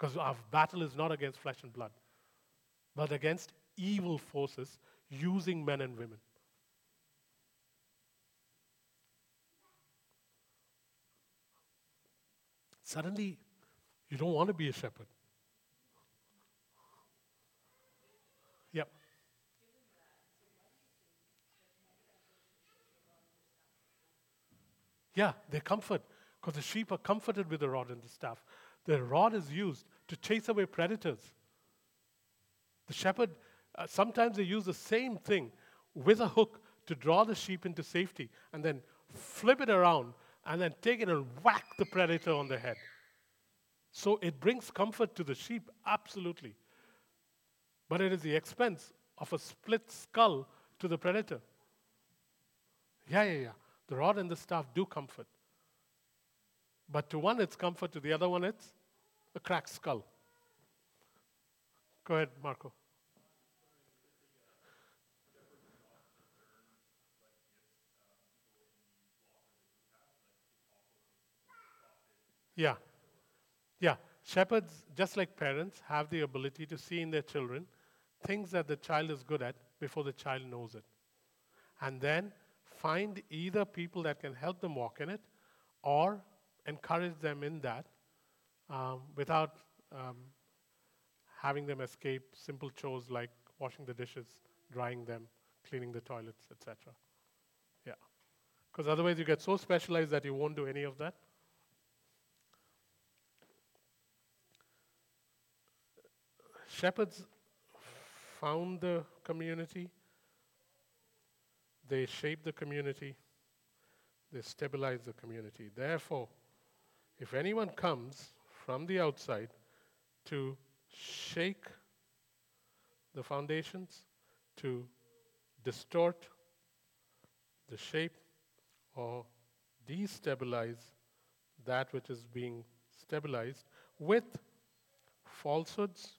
Because our battle is not against flesh and blood, but against evil forces using men and women. Suddenly, you don't want to be a shepherd. Yep. Yeah, they're comfort because the sheep are comforted with the rod and the staff. The rod is used to chase away predators. The shepherd, uh, sometimes they use the same thing with a hook to draw the sheep into safety and then flip it around and then take it and whack the predator on the head. So it brings comfort to the sheep, absolutely. But it is the expense of a split skull to the predator. Yeah, yeah, yeah. The rod and the staff do comfort. But to one it's comfort, to the other one it's a cracked skull. Go ahead, Marco. Yeah. Yeah. Shepherds, just like parents, have the ability to see in their children things that the child is good at before the child knows it. And then find either people that can help them walk in it or encourage them in that um, without um, having them escape simple chores like washing the dishes, drying them, cleaning the toilets, etc. Yeah. Because otherwise, you get so specialized that you won't do any of that. Shepherds found the community, they shape the community, they stabilize the community. Therefore, if anyone comes from the outside to shake the foundations, to distort the shape, or destabilize that which is being stabilized with falsehoods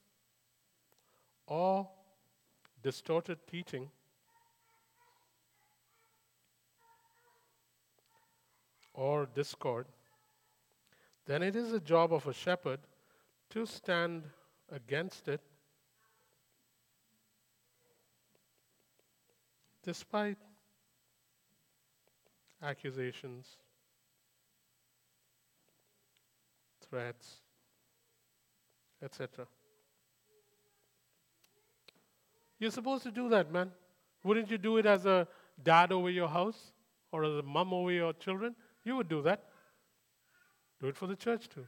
or distorted teaching, or discord, then it is the job of a shepherd to stand against it despite accusations, threats, etc. You're supposed to do that, man. Wouldn't you do it as a dad over your house or as a mom over your children? You would do that. Do it for the church too.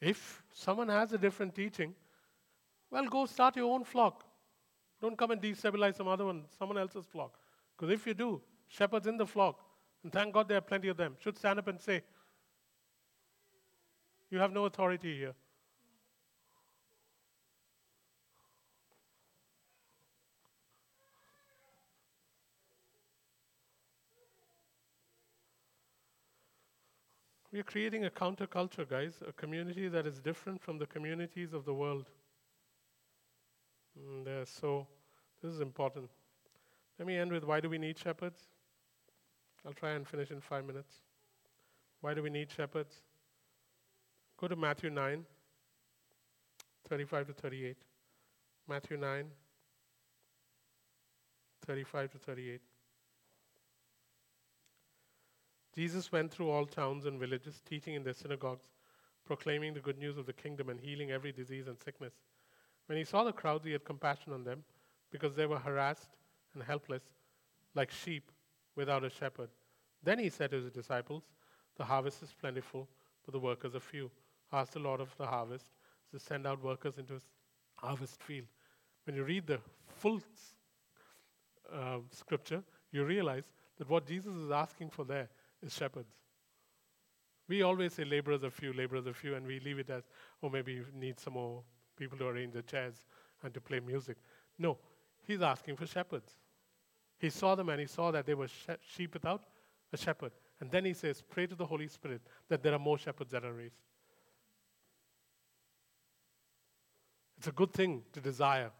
If someone has a different teaching, well, go start your own flock. Don't come and destabilize some other one, someone else's flock. Because if you do, shepherds in the flock and thank God there are plenty of them, should stand up and say, You have no authority here. We're creating a counterculture, guys, a community that is different from the communities of the world. And, uh, so, this is important. Let me end with why do we need shepherds? I'll try and finish in five minutes. Why do we need shepherds? Go to Matthew 9, 35 to 38. Matthew 9, 35 to 38. Jesus went through all towns and villages, teaching in their synagogues, proclaiming the good news of the kingdom, and healing every disease and sickness. When he saw the crowds, he had compassion on them, because they were harassed and helpless, like sheep without a shepherd. Then he said to his disciples, The harvest is plentiful, but the workers are few. Ask the Lord of the harvest to send out workers into his harvest field. When you read the full uh, scripture, you realize that what Jesus is asking for there is shepherds. We always say laborers are few, laborers are few, and we leave it as, oh, maybe you need some more people to arrange the chairs and to play music. No, he's asking for shepherds. He saw them and he saw that they were sheep without a shepherd. And then he says, Pray to the Holy Spirit that there are more shepherds that are raised. It's a good thing to desire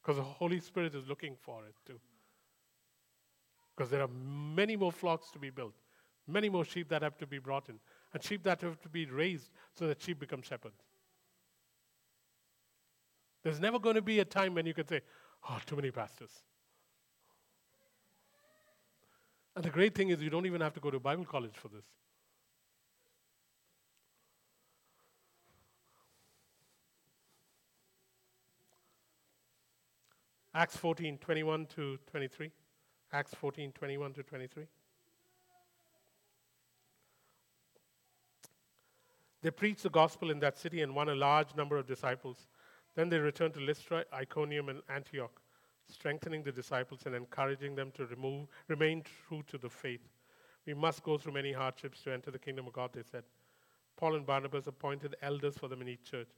because the Holy Spirit is looking for it too. Because there are many more flocks to be built, many more sheep that have to be brought in, and sheep that have to be raised so that sheep become shepherds. There's never going to be a time when you can say, oh, too many pastors. And the great thing is, you don't even have to go to Bible college for this. Acts 14, 21 to 23. Acts 14, 21 to 23. They preached the gospel in that city and won a large number of disciples. Then they returned to Lystra, Iconium, and Antioch, strengthening the disciples and encouraging them to remove, remain true to the faith. We must go through many hardships to enter the kingdom of God, they said. Paul and Barnabas appointed elders for them in each church,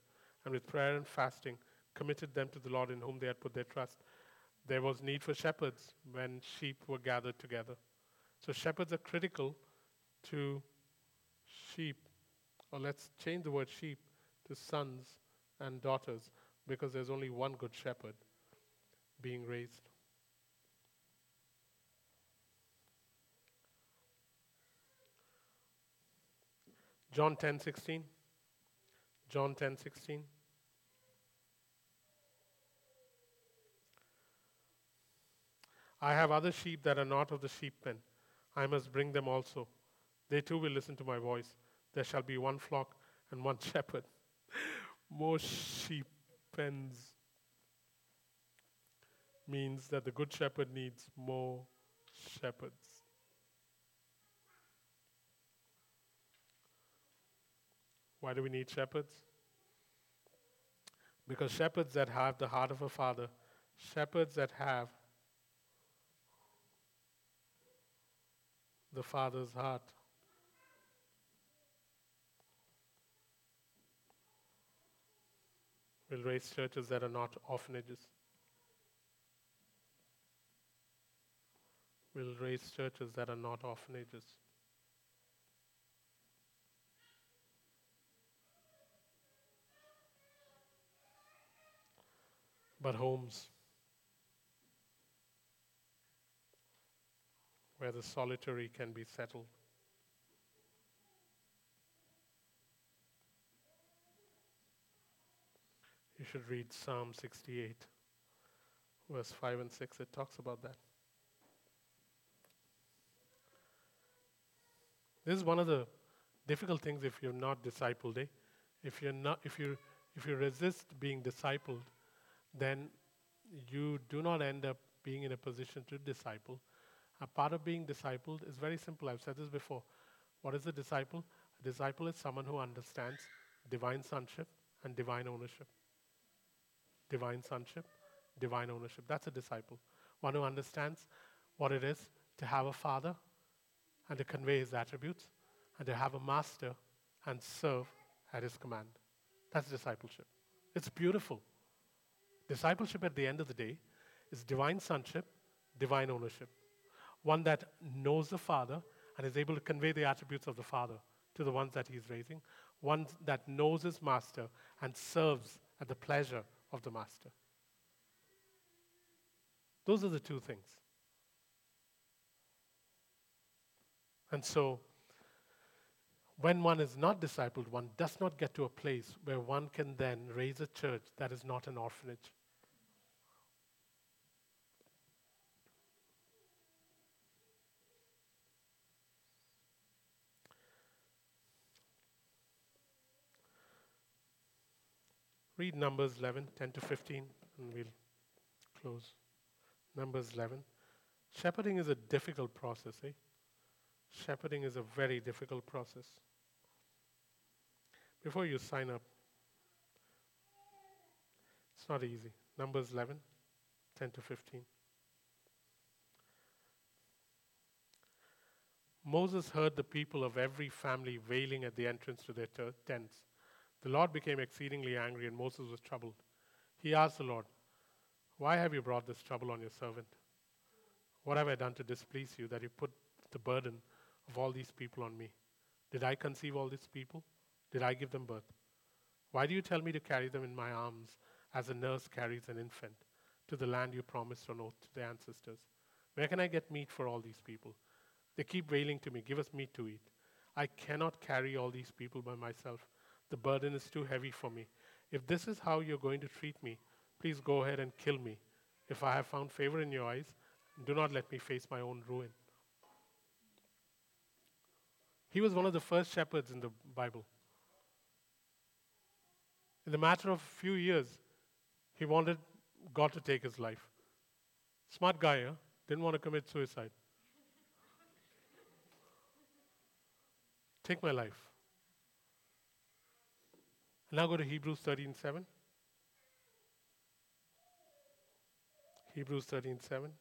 and with prayer and fasting, committed them to the Lord in whom they had put their trust. There was need for shepherds when sheep were gathered together. So shepherds are critical to sheep, or let's change the word sheep to sons and daughters, because there's only one good shepherd being raised. John 10:16 John 10:16 I have other sheep that are not of the sheep pen. I must bring them also. They too will listen to my voice. There shall be one flock and one shepherd. More sheep pens means that the good shepherd needs more shepherds. Why do we need shepherds? Because shepherds that have the heart of a father, shepherds that have the Father's heart. We'll raise churches that are not orphanages. We'll raise churches that are not orphanages. But homes. Where the solitary can be settled. You should read Psalm 68, verse 5 and 6. It talks about that. This is one of the difficult things if you're not discipled. Eh? If you're not, if you if you resist being discipled, then you do not end up being in a position to disciple a part of being discipled is very simple. I've said this before. What is a disciple? A disciple is someone who understands divine sonship and divine ownership. Divine sonship, divine ownership. That's a disciple. One who understands what it is to have a father and to convey his attributes and to have a master and serve at his command. That's discipleship. It's beautiful. Discipleship at the end of the day is divine sonship, divine ownership one that knows the Father and is able to convey the attributes of the Father to the ones that he's raising, one that knows his master and serves at the pleasure of the master. Those are the two things. And so, when one is not discipled, one does not get to a place where one can then raise a church that is not an orphanage. Read Numbers 11, 10 to 15, and we'll close. Numbers 11. Shepherding is a difficult process, eh? Shepherding is a very difficult process. Before you sign up, it's not easy. Numbers 11, 10 to 15. Moses heard the people of every family wailing at the entrance to their tents. The Lord became exceedingly angry, and Moses was troubled. He asked the Lord, Why have you brought this trouble on your servant? What have I done to displease you that you put the burden of all these people on me? Did I conceive all these people? Did I give them birth? Why do you tell me to carry them in my arms as a nurse carries an infant to the land you promised on oath to the ancestors? Where can I get meat for all these people? They keep wailing to me, Give us meat to eat. I cannot carry all these people by myself. The burden is too heavy for me. If this is how you're going to treat me, please go ahead and kill me. If I have found favor in your eyes, do not let me face my own ruin. He was one of the first shepherds in the Bible. In the matter of a few years, he wanted God to take his life. Smart guy, huh? Didn't want to commit suicide. Take my life. Now go to Hebrews 13:7. Hebrews 13:7.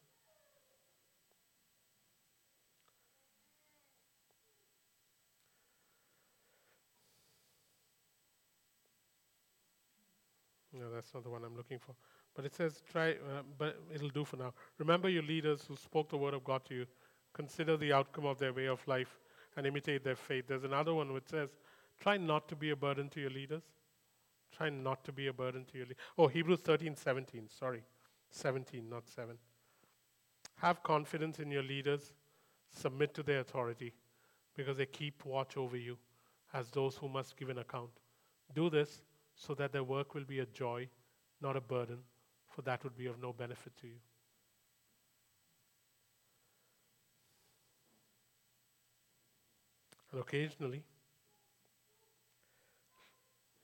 No, that's not the one I'm looking for. But it says, try, uh, but it'll do for now. Remember your leaders who spoke the word of God to you. Consider the outcome of their way of life and imitate their faith. There's another one which says, try not to be a burden to your leaders. Try not to be a burden to your leaders. Oh, Hebrews 13, 17. Sorry. 17, not 7. Have confidence in your leaders. Submit to their authority because they keep watch over you as those who must give an account. Do this so that their work will be a joy, not a burden, for that would be of no benefit to you. And occasionally,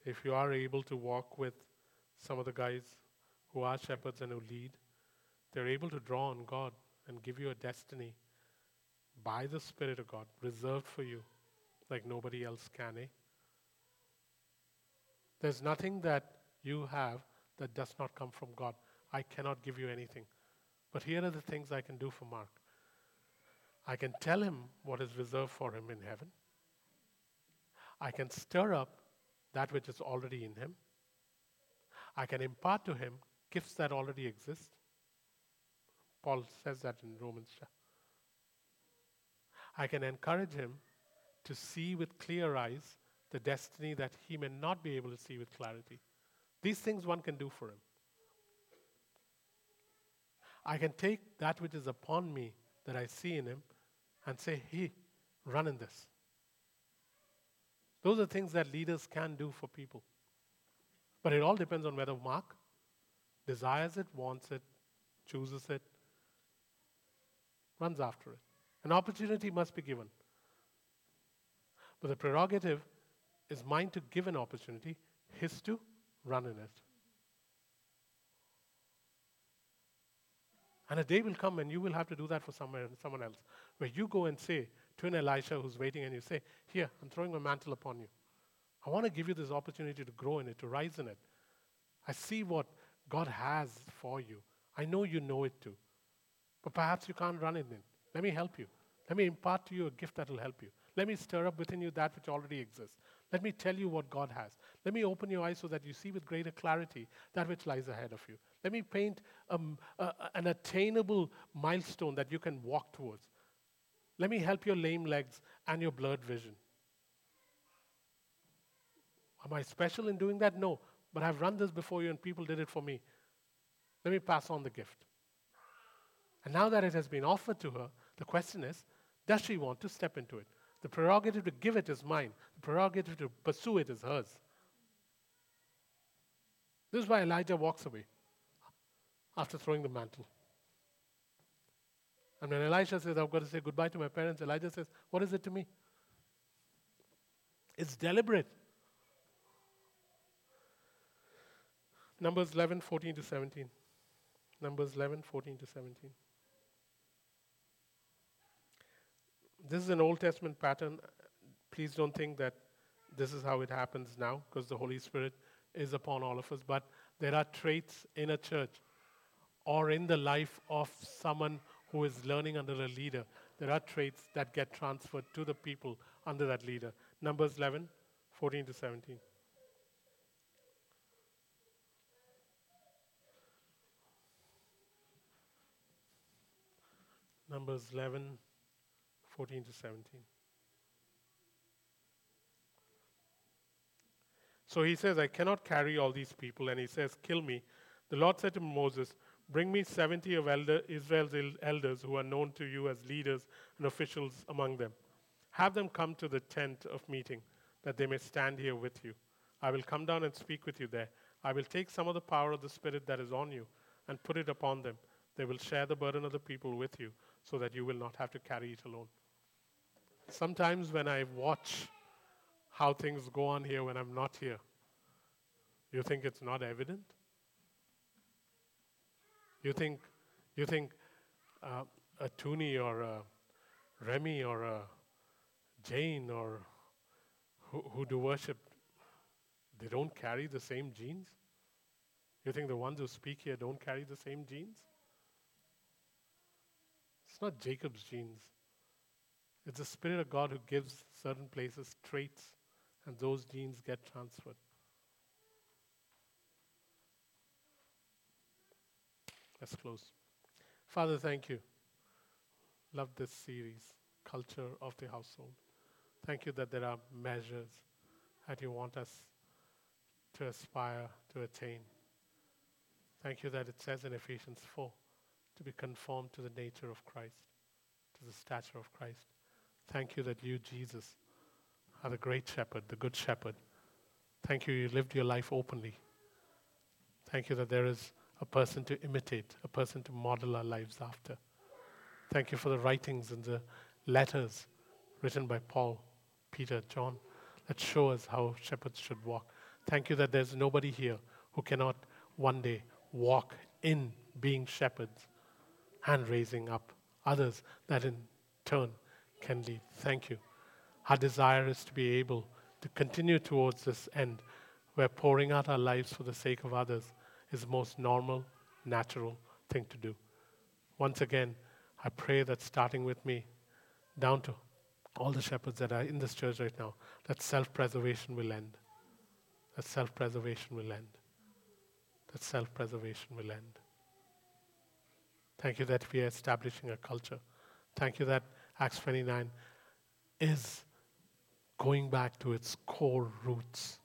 if you are able to walk with some of the guys who are shepherds and who lead, they're able to draw on God and give you a destiny by the Spirit of God, reserved for you, like nobody else can, eh? There's nothing that you have that does not come from God. I cannot give you anything. But here are the things I can do for Mark. I can tell him what is reserved for him in heaven. I can stir up that which is already in him. I can impart to him gifts that already exist. Paul says that in Romans. I can encourage him to see with clear eyes the destiny that he may not be able to see with clarity. These things one can do for him. I can take that which is upon me that I see in him and say, Hey, run in this. Those are things that leaders can do for people. But it all depends on whether Mark desires it, wants it, chooses it, runs after it. An opportunity must be given. But the prerogative is mine to give an opportunity, his to run in it. And a day will come when you will have to do that for someone, someone else, where you go and say to an Elisha who's waiting, and you say, Here, I'm throwing my mantle upon you. I want to give you this opportunity to grow in it, to rise in it. I see what God has for you. I know you know it too. But perhaps you can't run in it. Let me help you. Let me impart to you a gift that will help you. Let me stir up within you that which already exists. Let me tell you what God has. Let me open your eyes so that you see with greater clarity that which lies ahead of you. Let me paint um, an attainable milestone that you can walk towards. Let me help your lame legs and your blurred vision. Am I special in doing that? No. But I've run this before you and people did it for me. Let me pass on the gift. And now that it has been offered to her, the question is does she want to step into it? The prerogative to give it is mine, the prerogative to pursue it is hers. This is why Elijah walks away after throwing the mantle. And when Elisha says, I've got to say goodbye to my parents, Elijah says, What is it to me? It's deliberate. Numbers 11, 14 to 17. Numbers 11, 14 to 17. This is an Old Testament pattern. Please don't think that this is how it happens now, because the Holy Spirit is upon all of us. But there are traits in a church or in the life of someone who is learning under a leader, there are traits that get transferred to the people under that leader. Numbers 11, 14 to 17. Numbers 11, 14 to 17. So he says, I cannot carry all these people. And he says, Kill me. The Lord said to Moses, Bring me 70 of elder, Israel's elders who are known to you as leaders and officials among them. Have them come to the tent of meeting, that they may stand here with you. I will come down and speak with you there. I will take some of the power of the Spirit that is on you and put it upon them. They will share the burden of the people with you, so that you will not have to carry it alone. Sometimes when I watch how things go on here when I'm not here, you think it's not evident? You think, you think uh, a Toonie or a Remy or a Jane or who, who do worship, they don't carry the same genes? You think the ones who speak here don't carry the same genes? It's not Jacob's genes. It's the Spirit of God who gives certain places traits, and those genes get transferred. Let's close. Father, thank you. Love this series, Culture of the Household. Thank you that there are measures that you want us to aspire to attain. Thank you that it says in Ephesians 4 to be conformed to the nature of Christ, to the stature of Christ. Thank you that you, Jesus, are the great shepherd, the good shepherd. Thank you, you lived your life openly. Thank you that there is a person to imitate, a person to model our lives after. Thank you for the writings and the letters written by Paul, Peter, John that show us how shepherds should walk. Thank you that there's nobody here who cannot one day walk in being shepherds and raising up others that in turn can lead. Thank you. Our desire is to be able to continue towards this end where pouring out our lives for the sake of others is the most normal, natural thing to do. Once again, I pray that starting with me, down to all the shepherds that are in this church right now, that self preservation will end. That self preservation will end. That self preservation will end. Thank you that we are establishing a culture. Thank you that Acts 29 is going back to its core roots.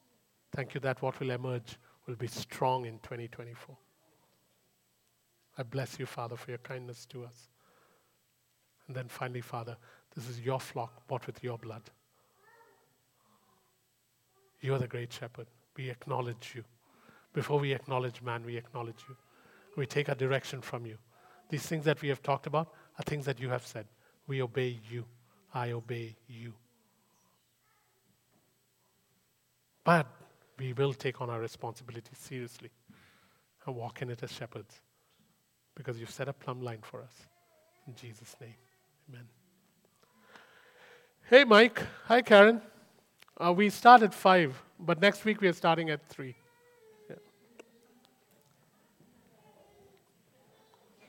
Thank you that what will emerge will be strong in 2024. I bless you, Father, for your kindness to us. And then finally, Father, this is your flock bought with your blood. You are the great shepherd. We acknowledge you. Before we acknowledge man, we acknowledge you. We take our direction from you. These things that we have talked about are things that you have said. We obey you. I obey you. But we will take on our responsibility seriously and walk in it as shepherds because you've set a plumb line for us. In Jesus' name, amen. Hey, Mike. Hi, Karen. Uh, we start at 5, but next week we are starting at 3.